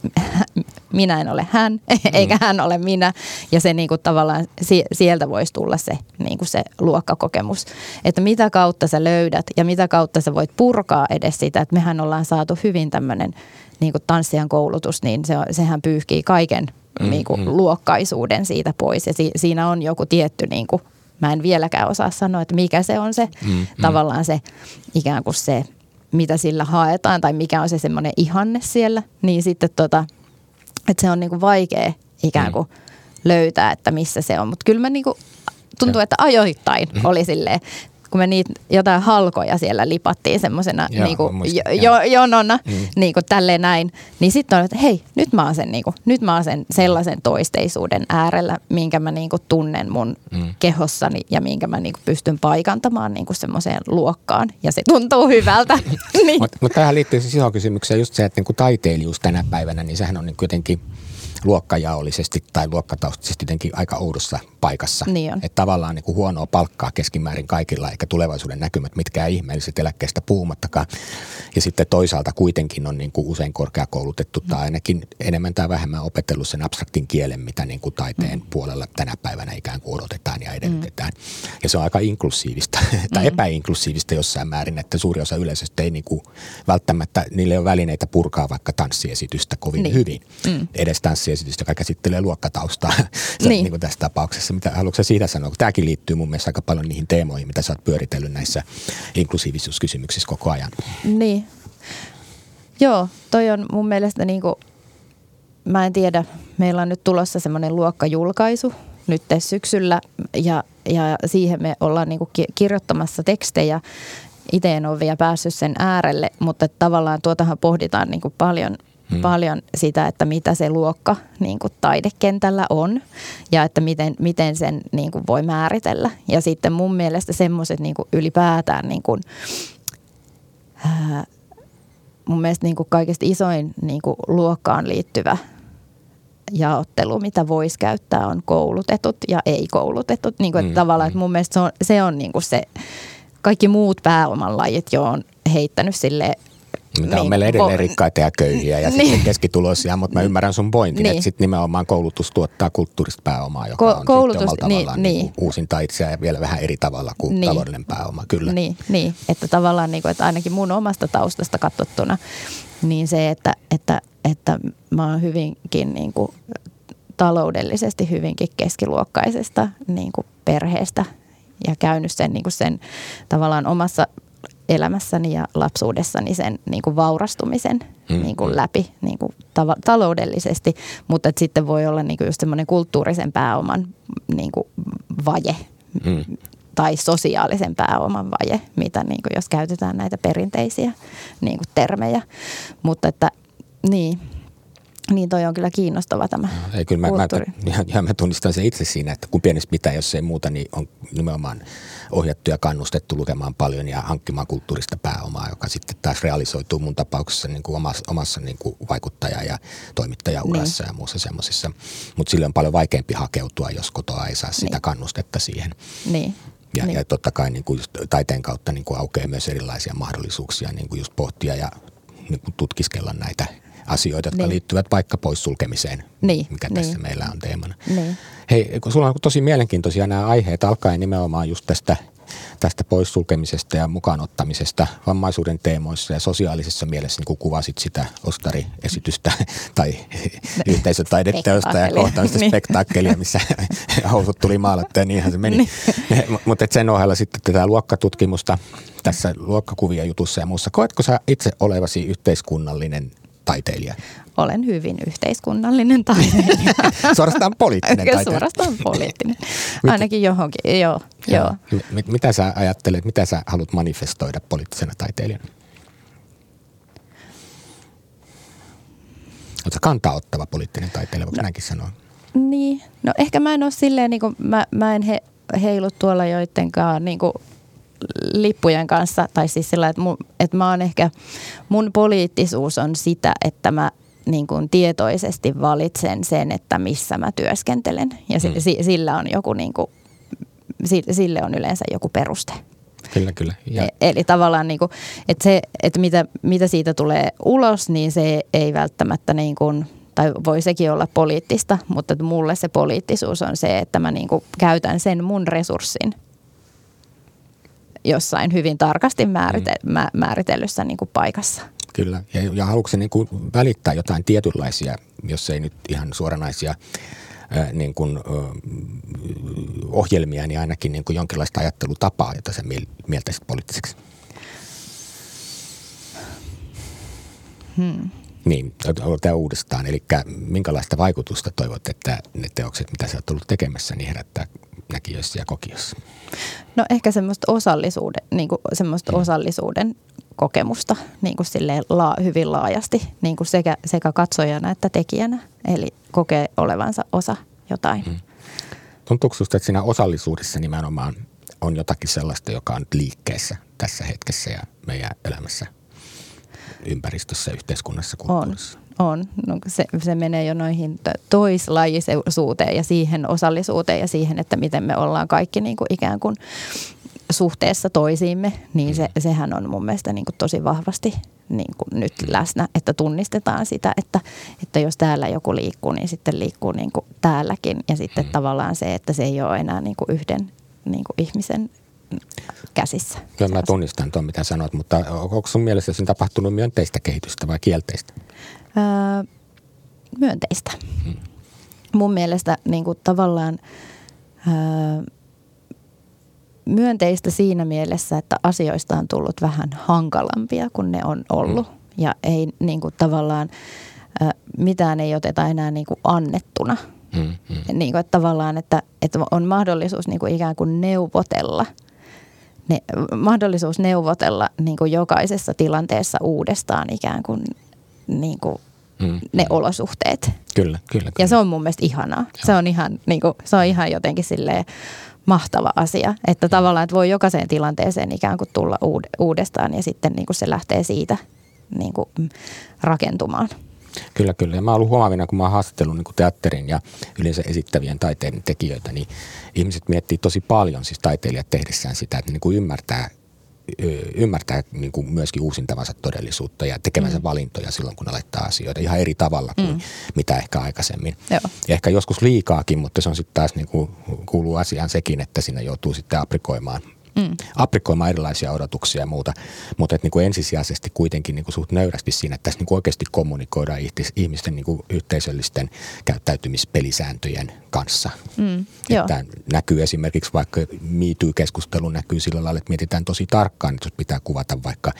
(laughs) minä en ole hän, (laughs) eikä mm. hän ole minä. Ja se niin kuin tavallaan sieltä voisi tulla se, niin kuin se luokkakokemus. Että mitä kautta sä löydät ja mitä kautta sä voit purkaa edes sitä, että mehän ollaan saatu hyvin tämmöinen niin kuin tanssijan koulutus, niin se, sehän pyyhkii kaiken mm, niin kuin mm. luokkaisuuden siitä pois. Ja si, siinä on joku tietty, niin kuin, mä en vieläkään osaa sanoa, että mikä se on se mm, mm. tavallaan se ikään kuin se, mitä sillä haetaan tai mikä on se semmoinen ihanne siellä. Niin sitten tota, että se on niin kuin vaikea ikään mm. kuin mm löytää, että missä se on. Mutta kyllä mä niinku, tuntuu, että ajoittain mm-hmm. oli silleen, kun me niitä jotain halkoja siellä lipattiin semmoisena niinku, jo, jo, jonona, mm. niinku, tälleen näin, niin sitten on, että hei, nyt mä oon sen, niinku, nyt mä oon sen sellaisen toisteisuuden äärellä, minkä mä niinku, tunnen mun mm. kehossani ja minkä mä niinku, pystyn paikantamaan niinku, semmoiseen luokkaan. Ja se tuntuu hyvältä. (laughs) niin. Mutta mut tähän liittyy siis iso kysymykseen just se, että niinku, taiteilijuus tänä päivänä, niin sehän on niinku, jotenkin – luokkajaollisesti tai luokkataustisesti jotenkin aika oudossa paikassa. Niin että tavallaan niin kuin huonoa palkkaa keskimäärin kaikilla, eikä tulevaisuuden näkymät mitkään ihmeelliset eläkkeestä puhumattakaan. Ja sitten toisaalta kuitenkin on niin kuin usein korkeakoulutettu mm. tai ainakin enemmän tai vähemmän opetellut sen abstraktin kielen, mitä niin kuin taiteen mm. puolella tänä päivänä ikään kuin odotetaan ja edellytetään. Mm. Ja se on aika inklusiivista (laughs) tai mm. epäinklusiivista jossain määrin, että suuri osa yleisöstä ei niin kuin välttämättä, niille ole välineitä purkaa vaikka tanssiesitystä kovin niin. hyvin. Mm. Edes tanssiesitystä, joka käsittelee luokkataustaa (laughs) niin. niin kuin tässä tapauksessa mitä haluatko siitä sanoa? Tämäkin liittyy mun mielestä aika paljon niihin teemoihin, mitä sä oot pyöritellyt näissä inklusiivisuuskysymyksissä koko ajan. Niin. Joo, toi on mun mielestä niin kuin, mä en tiedä, meillä on nyt tulossa semmoinen luokkajulkaisu nyt syksyllä ja, ja siihen me ollaan niin kuin kirjoittamassa tekstejä. Itse en ole vielä päässyt sen äärelle, mutta tavallaan tuotahan pohditaan niin kuin paljon – hmm. paljon sitä, että mitä se luokka niin kuin taidekentällä on ja että miten, miten sen niin kuin voi määritellä. Ja sitten mun mielestä semmoiset niin ylipäätään niin kuin, ää, mun mielestä niin kuin kaikista isoin niin kuin luokkaan liittyvä jaottelu, mitä voisi käyttää, on koulutetut ja ei-koulutetut. Niin kuin, että mm, tavallaan, että mun mielestä se on, se, on niin kuin se, kaikki muut pääomanlajit jo on heittänyt sille mitä niin, on meillä edelleen ko- rikkaita ja köyhiä ja (laughs) niin. sitten keskituloisia, mutta mä ymmärrän sun pointin, niin. että sitten nimenomaan koulutus tuottaa kulttuurista pääomaa, joka Ko- on koulutus, sitten omalla tavallaan niin, niin. uusinta itseään ja vielä vähän eri tavalla kuin niin. taloudellinen pääoma, kyllä. Niin, niin. että tavallaan niin kuin, että ainakin mun omasta taustasta katsottuna, niin se, että, että, että mä oon hyvinkin niin kuin, taloudellisesti hyvinkin keskiluokkaisesta niin kuin perheestä ja käynyt sen, niin kuin sen tavallaan omassa elämässäni ja lapsuudessani sen niin kuin vaurastumisen mm. niin kuin läpi niin kuin tav- taloudellisesti, mutta että sitten voi olla niin kuin just semmoinen kulttuurisen pääoman niin kuin vaje. Mm. tai sosiaalisen pääoman vaje, mitä niin kuin, jos käytetään näitä perinteisiä niin kuin termejä. Mutta että niin, niin toi on kyllä kiinnostava tämä ei, kyllä mä, mä, kulttuuri. ja mä tunnistan sen itse siinä, että kun pienestä pitää, jos ei muuta, niin on nimenomaan ohjattu ja kannustettu lukemaan paljon ja hankkimaan kulttuurista pääomaa, joka sitten taas realisoituu mun tapauksessa niin kuin omassa, omassa niin kuin vaikuttaja- ja toimittajaurassa Niin. ja muussa semmoisissa. Mutta sille on paljon vaikeampi hakeutua, jos kotoa ei saa sitä Niin. kannustetta siihen. Niin. Ja, niin. ja totta kai niin kuin just taiteen kautta niin kuin aukeaa myös erilaisia mahdollisuuksia niin kuin just pohtia ja niin kuin tutkiskella näitä asioita, jotka Niin. liittyvät vaikka poissulkemiseen, Niin, mikä niin. tässä meillä on teemana. Niin. Hei, kun sulla on tosi mielenkiintoisia nämä aiheet, alkaen nimenomaan just tästä, tästä poissulkemisesta ja mukaanottamisesta vammaisuuden teemoissa ja sosiaalisessa mielessä, niin kuin kuvasit sitä ostariesitystä (laughs) tai (laughs) yhteisötaideteosta ja kohtaamista Niin. spektaakkelia, missä (laughs) housut tuli maalattu ja niinhän se meni. Mutta sen ohella sitten tätä luokkatutkimusta tässä luokkakuvia jutussa ja muussa. Koetko sä itse olevasi yhteiskunnallinen taiteilija? Olen hyvin yhteiskunnallinen taiteilija. (laughs) Suorastaan poliittinen taiteilija. suorastaan poliittinen. Ainakin johonkin, joo. joo. M- mitä sä ajattelet, mitä sä haluat manifestoida poliittisena taiteilijana? Oletko kantaa ottava poliittinen taiteilija, voiko no. näinkin sanoa? Niin, no ehkä mä en ole silleen, niin kuin, mä, mä en he, heilu tuolla joidenkaan niin kuin lippujen kanssa, tai siis sillä, että, mun, että mä oon ehkä, mun poliittisuus on sitä, että mä niin kuin tietoisesti valitsen sen, että missä mä työskentelen. Ja Mm. si, sillä on joku, niin kuin, si- sille on yleensä joku peruste. Kyllä, kyllä. Ja, E- Eli tavallaan, niin kuin, että, se, että mitä, mitä siitä tulee ulos, niin se ei välttämättä, niin kuin, tai voi sekin olla poliittista, mutta mulle se poliittisuus on se, että mä niin kuin käytän sen mun resurssin jossain hyvin tarkasti määrite, Mm. mä, määritellyssä niin kuin paikassa. kyllä. Ja, ja haluatko niin kuin välittää jotain tietynlaisia, jos ei nyt ihan suoranaisia niin kuin, ohjelmia, niin ainakin niin kuin jonkinlaista ajattelutapaa, jota sä miel- mieltäisit poliittiseksi? Hmm. Niin, tämä uudestaan. Eli minkälaista vaikutusta toivot, että ne teokset, mitä sä oot ollut tekemässä, niin herättää näkijöissä ja kokijoissa? No ehkä semmoista osallisuuden, niin kuin semmoista Mm. osallisuuden kokemusta niin kuin silleen la, hyvin laajasti niin kuin sekä, sekä katsojana että tekijänä. Eli kokee olevansa osa jotain. Mm. Tuntuuko susta, että siinä osallisuudessa nimenomaan on jotakin sellaista, joka on liikkeessä tässä hetkessä ja meidän elämässä, ympäristössä, yhteiskunnassa, kulttuurissa? on. No, se, se menee jo noihin to- toislajisuuteen ja siihen osallisuuteen ja siihen, että miten me ollaan kaikki niin kuin ikään kuin suhteessa toisiimme, niin se, sehän on mun mielestä niin kuin tosi vahvasti niin kuin nyt läsnä, että tunnistetaan sitä, että, että jos täällä joku liikkuu, niin sitten liikkuu niin kuin täälläkin. Ja sitten tavallaan se, että se ei ole enää niin kuin yhden niin kuin ihmisen käsissä. Kyllä mä tunnistan tuon, mitä sanoit, mutta onko sun mielestä siinä tapahtunut myönteistä kehitystä vai kielteistä? Öö, myönteistä. Mun mielestä niin kuin tavallaan öö, myönteistä siinä mielessä, että asioista on tullut vähän hankalampia kuin ne on ollut. Ja ei niin kuin tavallaan ö, mitään ei oteta enää niin kuin annettuna. Mm, mm. Niin kuin, että tavallaan, että, että on mahdollisuus niin kuin ikään kuin neuvotella. Ne, mahdollisuus neuvotella niin kuin jokaisessa tilanteessa uudestaan ikään kuin, niin kuin Mm, ne olosuhteet. Kyllä, kyllä. kyllä. Ja se on mun mielestä ihanaa. Se on ihan, niin kuin, se on ihan jotenkin silleen mahtava asia, että tavallaan että voi jokaiseen tilanteeseen ikään kuin tulla uud- uudestaan ja sitten niin kuin se lähtee siitä niin kuin, mm, rakentumaan. Kyllä, kyllä. Ja mä oon ollut huomaavina, kun mä oon haastatellut niin teatterin ja yleensä esittävien taiteiden tekijöitä, niin ihmiset miettii tosi paljon, siis taiteilijat tehdessään sitä, että ne niin kuin ymmärtää, ymmärtää niin kuin myöskin uusintavansa todellisuutta ja tekemänsä mm. valintoja silloin, kun ne laittaa asioita ihan eri tavalla kuin mm. mitä ehkä aikaisemmin. Joo. Ja ehkä joskus liikaakin, mutta se on sitten taas niin kuin, kuuluu asiaan sekin, että siinä joutuu sitten aprikoimaan mm. aprikoimaan erilaisia odotuksia ja muuta, mutta että niin kuin ensisijaisesti kuitenkin niin kuin suht nöyrästi siinä, että tässä niin kuin oikeasti kommunikoidaan ihmisten niin kuin yhteisöllisten käyttäytymispelisääntöjen kanssa. Mm, että näkyy esimerkiksi vaikka MeToo-keskustelu näkyy sillä lailla, että mietitään tosi tarkkaan, että jos pitää kuvata vaikka,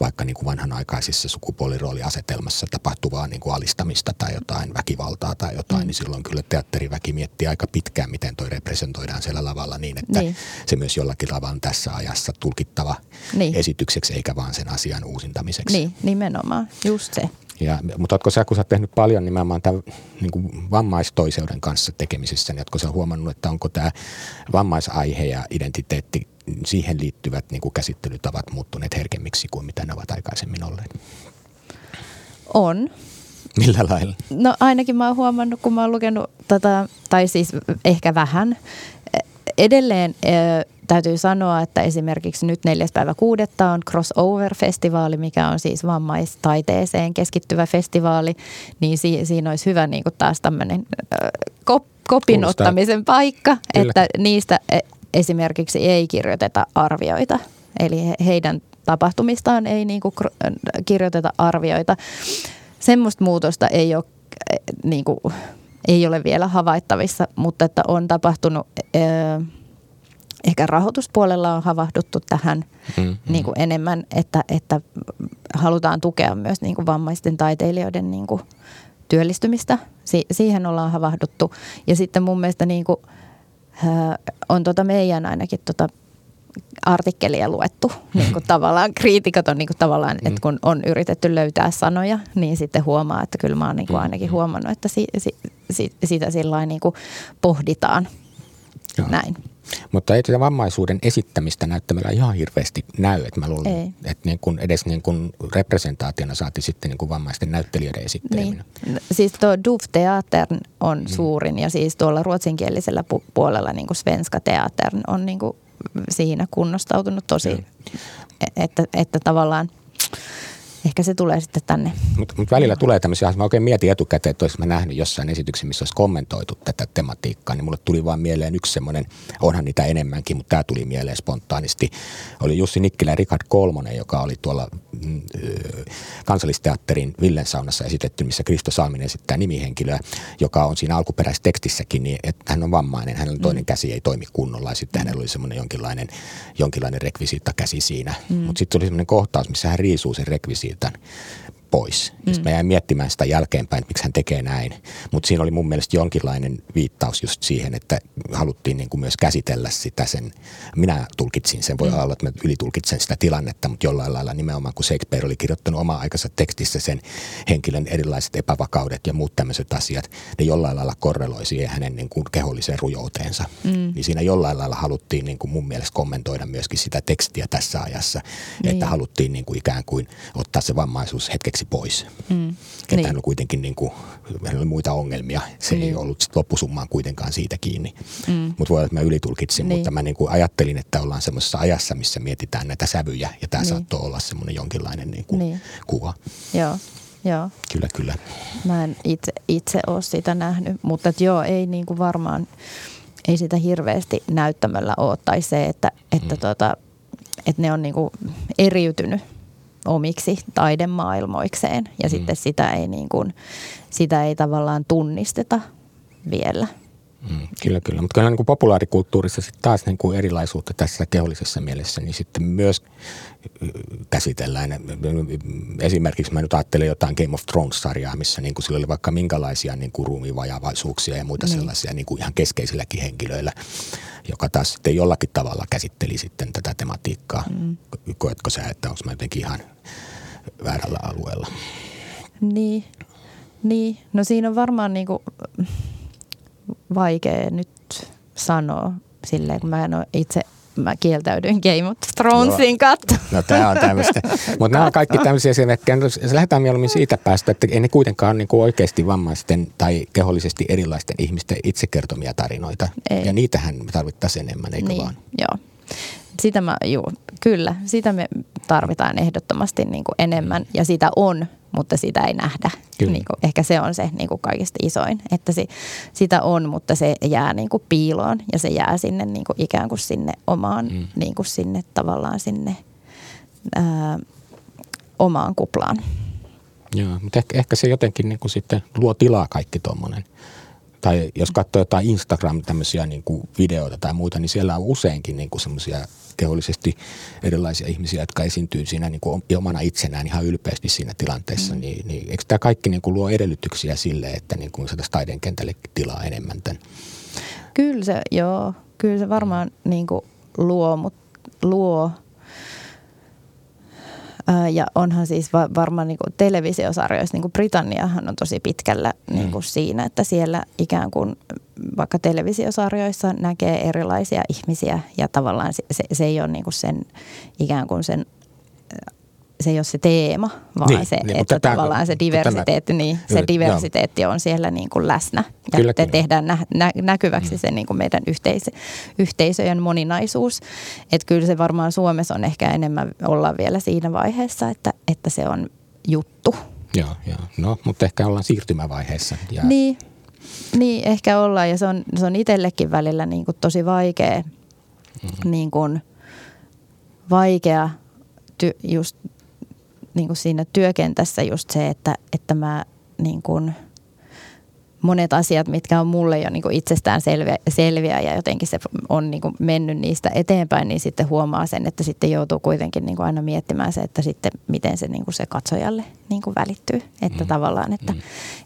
vaikka niin kuin vanhanaikaisissa sukupuolirooliasetelmassa tapahtuvaa niin kuin alistamista tai jotain väkivaltaa tai jotain, mm. niin silloin kyllä teatteriväki miettii aika pitkään, miten toi representoidaan siellä lavalla niin, että niin. se myös jollakin tavalla on tässä ajassa tulkittava niin. esitykseksi eikä vaan sen asian uusintamiseksi. Niin, nimenomaan, just se. Ja, mutta oletko sä, kun sä oot tehnyt paljon nimenomaan tämän niin kuin vammaistoiseuden kanssa tekemisissä, niin oletko sä huomannut, että onko tämä vammaisaihe ja identiteetti, siihen liittyvät niin kuin käsittelytavat muuttuneet herkemmiksi kuin mitä ne ovat aikaisemmin olleet? On. Millä lailla? No ainakin mä oon huomannut, kun mä oon lukenut tätä, tai siis ehkä vähän. Edelleen täytyy sanoa, että esimerkiksi nyt neljäs päivä kuudetta on Crossover-festivaali, mikä on siis vammaistaiteeseen keskittyvä festivaali, niin si- siinä olisi hyvä niin kuin taas tämmöinen kop- kopin ottamisen paikka, Kyllä. että niistä e, esimerkiksi ei kirjoiteta arvioita. Eli heidän tapahtumistaan ei niin kuin kirjoiteta arvioita. Semmoista muutosta ei ole, niin kuin, ei ole vielä havaittavissa, mutta että on tapahtunut... Öö, ehkä rahoituspuolella on havahduttu tähän mm-hmm. niin kuin enemmän, että, että halutaan tukea myös niin kuin vammaisten taiteilijoiden niin kuin työllistymistä. Si- siihen ollaan havahduttu. Ja sitten mun mielestä niin kuin, äh, on tota meidän ainakin tota artikkelia luettu. (laughs) Niin kuin tavallaan, kriitikot on niin kuin tavallaan, että kun on yritetty löytää sanoja, niin sitten huomaa, että kyllä mä oon niin kuin ainakin huomannut, että si, si, si, sitä sillä niin kuin pohditaan. Joo. Näin. Mutta ei tätä vammaisuuden esittämistä näyttämällä ihan hirveästi näy. Että mä luulen, ei. että niin kuin edes niin kuin representaationa saati sitten niin kuin vammaisten näyttelijöiden esitteleminen. Niin. Siis tuo Duf Theater on mm. suurin ja siis tuolla ruotsinkielisellä pu- puolella niin kuin Svenska Theater on niin kuin siinä kunnostautunut tosi, mm. että, että tavallaan – ehkä se tulee sitten tänne. Mutta mut välillä tulee tämmöisiä, mä oikein mietin etukäteen, että olisin mä nähnyt jossain esityksessä, missä olisi kommentoitu tätä tematiikkaa, niin mulle tuli vaan mieleen yksi semmoinen, onhan niitä enemmänkin, mutta tämä tuli mieleen spontaanisti. Oli Jussi Nikkilä ja Richard Kolmonen, joka oli tuolla mm, kansallisteatterin Villen saunassa esitetty, missä Kristo Salminen esittää nimihenkilöä, joka on siinä alkuperäistekstissäkin, niin että hän on vammainen, hänellä toinen mm. käsi ei toimi kunnolla ja sitten hänellä oli semmoinen jonkinlainen, jonkinlainen rekvisiitta käsi siinä. Mm. Mutta sitten oli semmoinen kohtaus, missä hän riisuu sen rekvisiitta siltä pois. Mm. Sitten mä jäin miettimään sitä jälkeenpäin, että miksi hän tekee näin. Mutta siinä oli mun mielestä jonkinlainen viittaus just siihen, että haluttiin niin kuin myös käsitellä sitä sen. Minä tulkitsin sen, voi mm. olla, että mä ylitulkitsen sitä tilannetta, mutta jollain lailla nimenomaan, kun Shakespeare oli kirjoittanut oma aikansa tekstissä sen henkilön erilaiset epävakaudet ja muut tämmöiset asiat, ne jollain lailla korreloi siihen hänen niin kuin keholliseen rujouteensa. Mm. Niin siinä jollain lailla haluttiin niin kuin mun mielestä kommentoida myöskin sitä tekstiä tässä ajassa, niin. että haluttiin niin kuin ikään kuin ottaa se vammaisuus hetkeksi hetkeksi pois. Mm. Että niin. hän oli kuitenkin niin kuin, hän oli muita ongelmia. Se niin. ei ollut sit loppusummaan kuitenkaan siitä kiinni. Mm. Mutta voi olla, että mä ylitulkitsin, niin. mutta mä niin kuin ajattelin, että ollaan semmoisessa ajassa, missä mietitään näitä sävyjä. Ja tämä niin. saattoi olla semmoinen jonkinlainen niin kuin niin. kuva. Joo. Joo. Kyllä, kyllä. Mä en itse, itse ole sitä nähnyt, mutta et joo, ei niin kuin varmaan, ei sitä hirveästi näyttämällä ole. Tai se, että, että, mm. tota, että ne on niin kuin eriytynyt omiksi taidemaailmoikseen ja mm. sitten sitä ei, niin kuin, sitä ei tavallaan tunnisteta vielä. Mm, kyllä, kyllä. Mutta kyllä niin kuin populaarikulttuurissa sitten taas niin kuin erilaisuutta tässä kehollisessa mielessä, niin sitten myös käsitellään. Esimerkiksi mä nyt ajattelen jotain Game of Thrones-sarjaa, missä niin kuin sillä oli vaikka minkälaisia niin kuin ruumiinvajavaisuuksia ja muita mm. sellaisia niin kuin ihan keskeisilläkin henkilöillä, joka taas sitten jollakin tavalla käsitteli sitten tätä tematiikkaa. Mm. Koetko sä, että onko mä jotenkin ihan väärällä alueella? Niin, niin. no siinä on varmaan niin kuin vaikea nyt sanoa silleen, kun mä en ole itse mä kieltäydyin Game of Thronesin katto. No tämä on tämmöistä. Mutta nämä on kaikki tämmöisiä esimerkkejä. Lähdetään mieluummin siitä päästä, että ei ne kuitenkaan niin kuin oikeasti vammaisten tai kehollisesti erilaisten ihmisten itsekertomia tarinoita. Ei. Ja niitähän me tarvittaisiin enemmän, eikö niin, vaan? Joo. Sitä mä, juu, kyllä, sitä me tarvitaan ehdottomasti niin kuin enemmän ja sitä on mutta sitä ei nähdä. Niin kuin, ehkä se on se niin kuin kaikista isoin, että se, sitä on, mutta se jää niin kuin piiloon ja se jää sinne niin kuin ikään kuin sinne omaan, mm. niin kuin sinne tavallaan sinne ää, omaan kuplaan. Joo, mutta ehkä, ehkä se jotenkin niin kuin sitten luo tilaa kaikki tuommoinen. Tai jos katsoo jotain Instagram tämmöisiä niin kuin videoita tai muuta, niin siellä on useinkin niin kuin semmoisia kehollisesti erilaisia ihmisiä, jotka esiintyy siinä niin kuin omana itsenään ihan ylpeästi siinä tilanteessa. Mm. Niin, niin eikö tämä kaikki niin kuin luo edellytyksiä sille, että niin kuin saataisiin taiden kentälle tilaa enemmän tämän? Kyllä se, joo. Kyllä se varmaan niin kuin luo, mut, luo ja onhan siis varmaan niin kuin televisiosarjoissa, niin kuin Britanniahan on tosi pitkällä niin kuin mm. siinä, että siellä ikään kuin vaikka televisiosarjoissa näkee erilaisia ihmisiä ja tavallaan se, se, se ei ole niin kuin sen ikään kuin sen se ei ole se teema, vaan niin, se, niin, että tämä, tavallaan se diversiteetti, niin, se diversiteetti on siellä niin kuin läsnä. Ja kyllä, kyllä. tehdään nä, nä, näkyväksi mm. se niin kuin meidän yhteis, yhteisöjen moninaisuus. Että kyllä se varmaan Suomessa on ehkä enemmän olla vielä siinä vaiheessa, että, että se on juttu. Joo, joo. No, mutta ehkä ollaan siirtymävaiheessa. Ja... Niin, niin, ehkä ollaan ja se on, se on itsellekin välillä niin kuin tosi vaikea, mm. niin kuin, vaikea ty, just niin kuin siinä työkentässä just se, että, että mä niin kuin, monet asiat, mitkä on mulle jo niin kuin itsestään selviä, selviä ja jotenkin se on niin kuin mennyt niistä eteenpäin, niin sitten huomaa sen, että sitten joutuu kuitenkin niin kuin aina miettimään se, että sitten miten se, niin kuin se katsojalle niin kuin välittyy. Että mm. tavallaan, että, mm.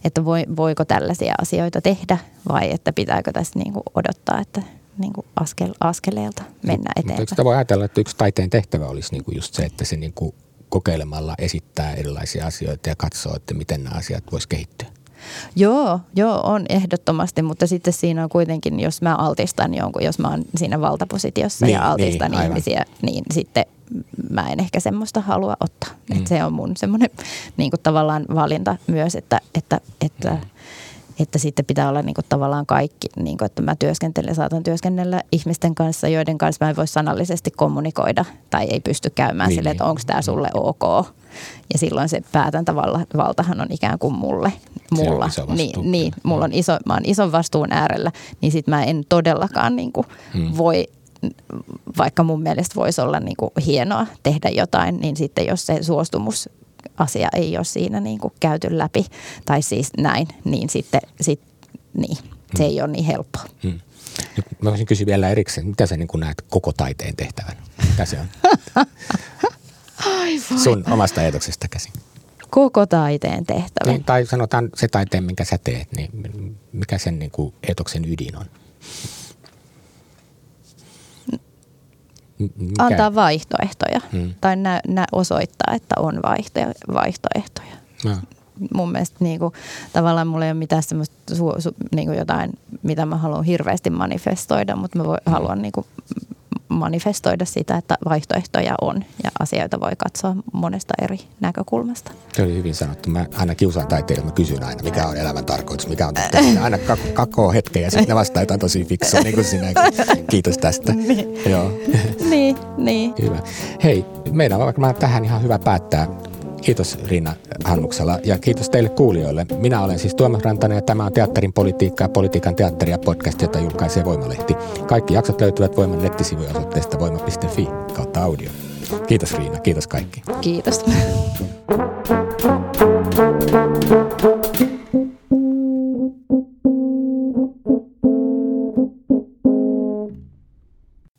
että voi, voiko tällaisia asioita tehdä vai että pitääkö tässä niin kuin odottaa, että niin kuin askel, askeleelta mennä eteenpäin. Mutta sitä voi ajatella, että yksi taiteen tehtävä olisi niin kuin just se, että se niin kuin kokeilemalla esittää erilaisia asioita ja katsoo, että miten nämä asiat voisi kehittyä? Joo, joo, on ehdottomasti, mutta sitten siinä on kuitenkin, jos mä altistan jonkun, jos mä oon siinä valtapositiossa niin, ja altistan niin, ihmisiä, niin sitten mä en ehkä semmoista halua ottaa. Mm. Että se on mun semmoinen niin tavallaan valinta myös, että, että, että mm että sitten pitää olla niin kuin tavallaan kaikki, niin kuin, että mä työskentelen, saatan työskennellä ihmisten kanssa, joiden kanssa mä en voi sanallisesti kommunikoida tai ei pysty käymään niin, sille, että niin. onko tämä sulle ok. Ja silloin se päätäntävaltahan on ikään kuin mulle. Mulla. Se on niin, niin, mulla on iso, mä oon ison vastuun äärellä, niin sitten mä en todellakaan niin kuin hmm. voi vaikka mun mielestä voisi olla niin kuin hienoa tehdä jotain, niin sitten jos se suostumus asia ei ole siinä niin kuin käyty läpi, tai siis näin, niin sitten sit, niin, se hmm. ei ole niin helppoa. Hmm. Nyt mä voisin kysyä vielä erikseen, mitä sä niin näet koko taiteen tehtävän? Mitä se on? (laughs) Aivan. Sun omasta ajatuksesta käsin. Koko taiteen tehtävä. Niin, tai sanotaan se taiteen, minkä sä teet, niin mikä sen niin kuin etoksen ydin on? Mikä? Antaa vaihtoehtoja hmm. tai nä, nä osoittaa, että on vaihto, vaihtoehtoja. No. Mun mielestä niin kuin, tavallaan mulla ei ole mitään semmoista su, su, niin kuin jotain, mitä mä haluan hirveästi manifestoida, mutta mä voi, hmm. haluan niin kuin, manifestoida sitä, että vaihtoehtoja on ja asioita voi katsoa monesta eri näkökulmasta. Se oli hyvin sanottu. Mä aina kiusaan taiteilijoita, mä kysyn aina, mikä on elämän tarkoitus, mikä on tehtävä. Aina kakoo hetken ja sitten ne vastaa jotain tosi fiksua, niin kuin sinäkin. Kiitos tästä. (laughs) niin. Joo. niin, niin. Hyvä. Hei, meidän on varmaan tähän ihan hyvä päättää. Kiitos Riina Hannuksala ja kiitos teille kuulijoille. Minä olen siis Tuomas Rantanen ja tämä on Teatterin politiikka ja politiikan teatteria podcast, jota julkaisee Voimalehti. Kaikki jaksot löytyvät Voiman nettisivujen osoitteesta voima.fi kautta audio. Kiitos Riina, kiitos kaikki. Kiitos.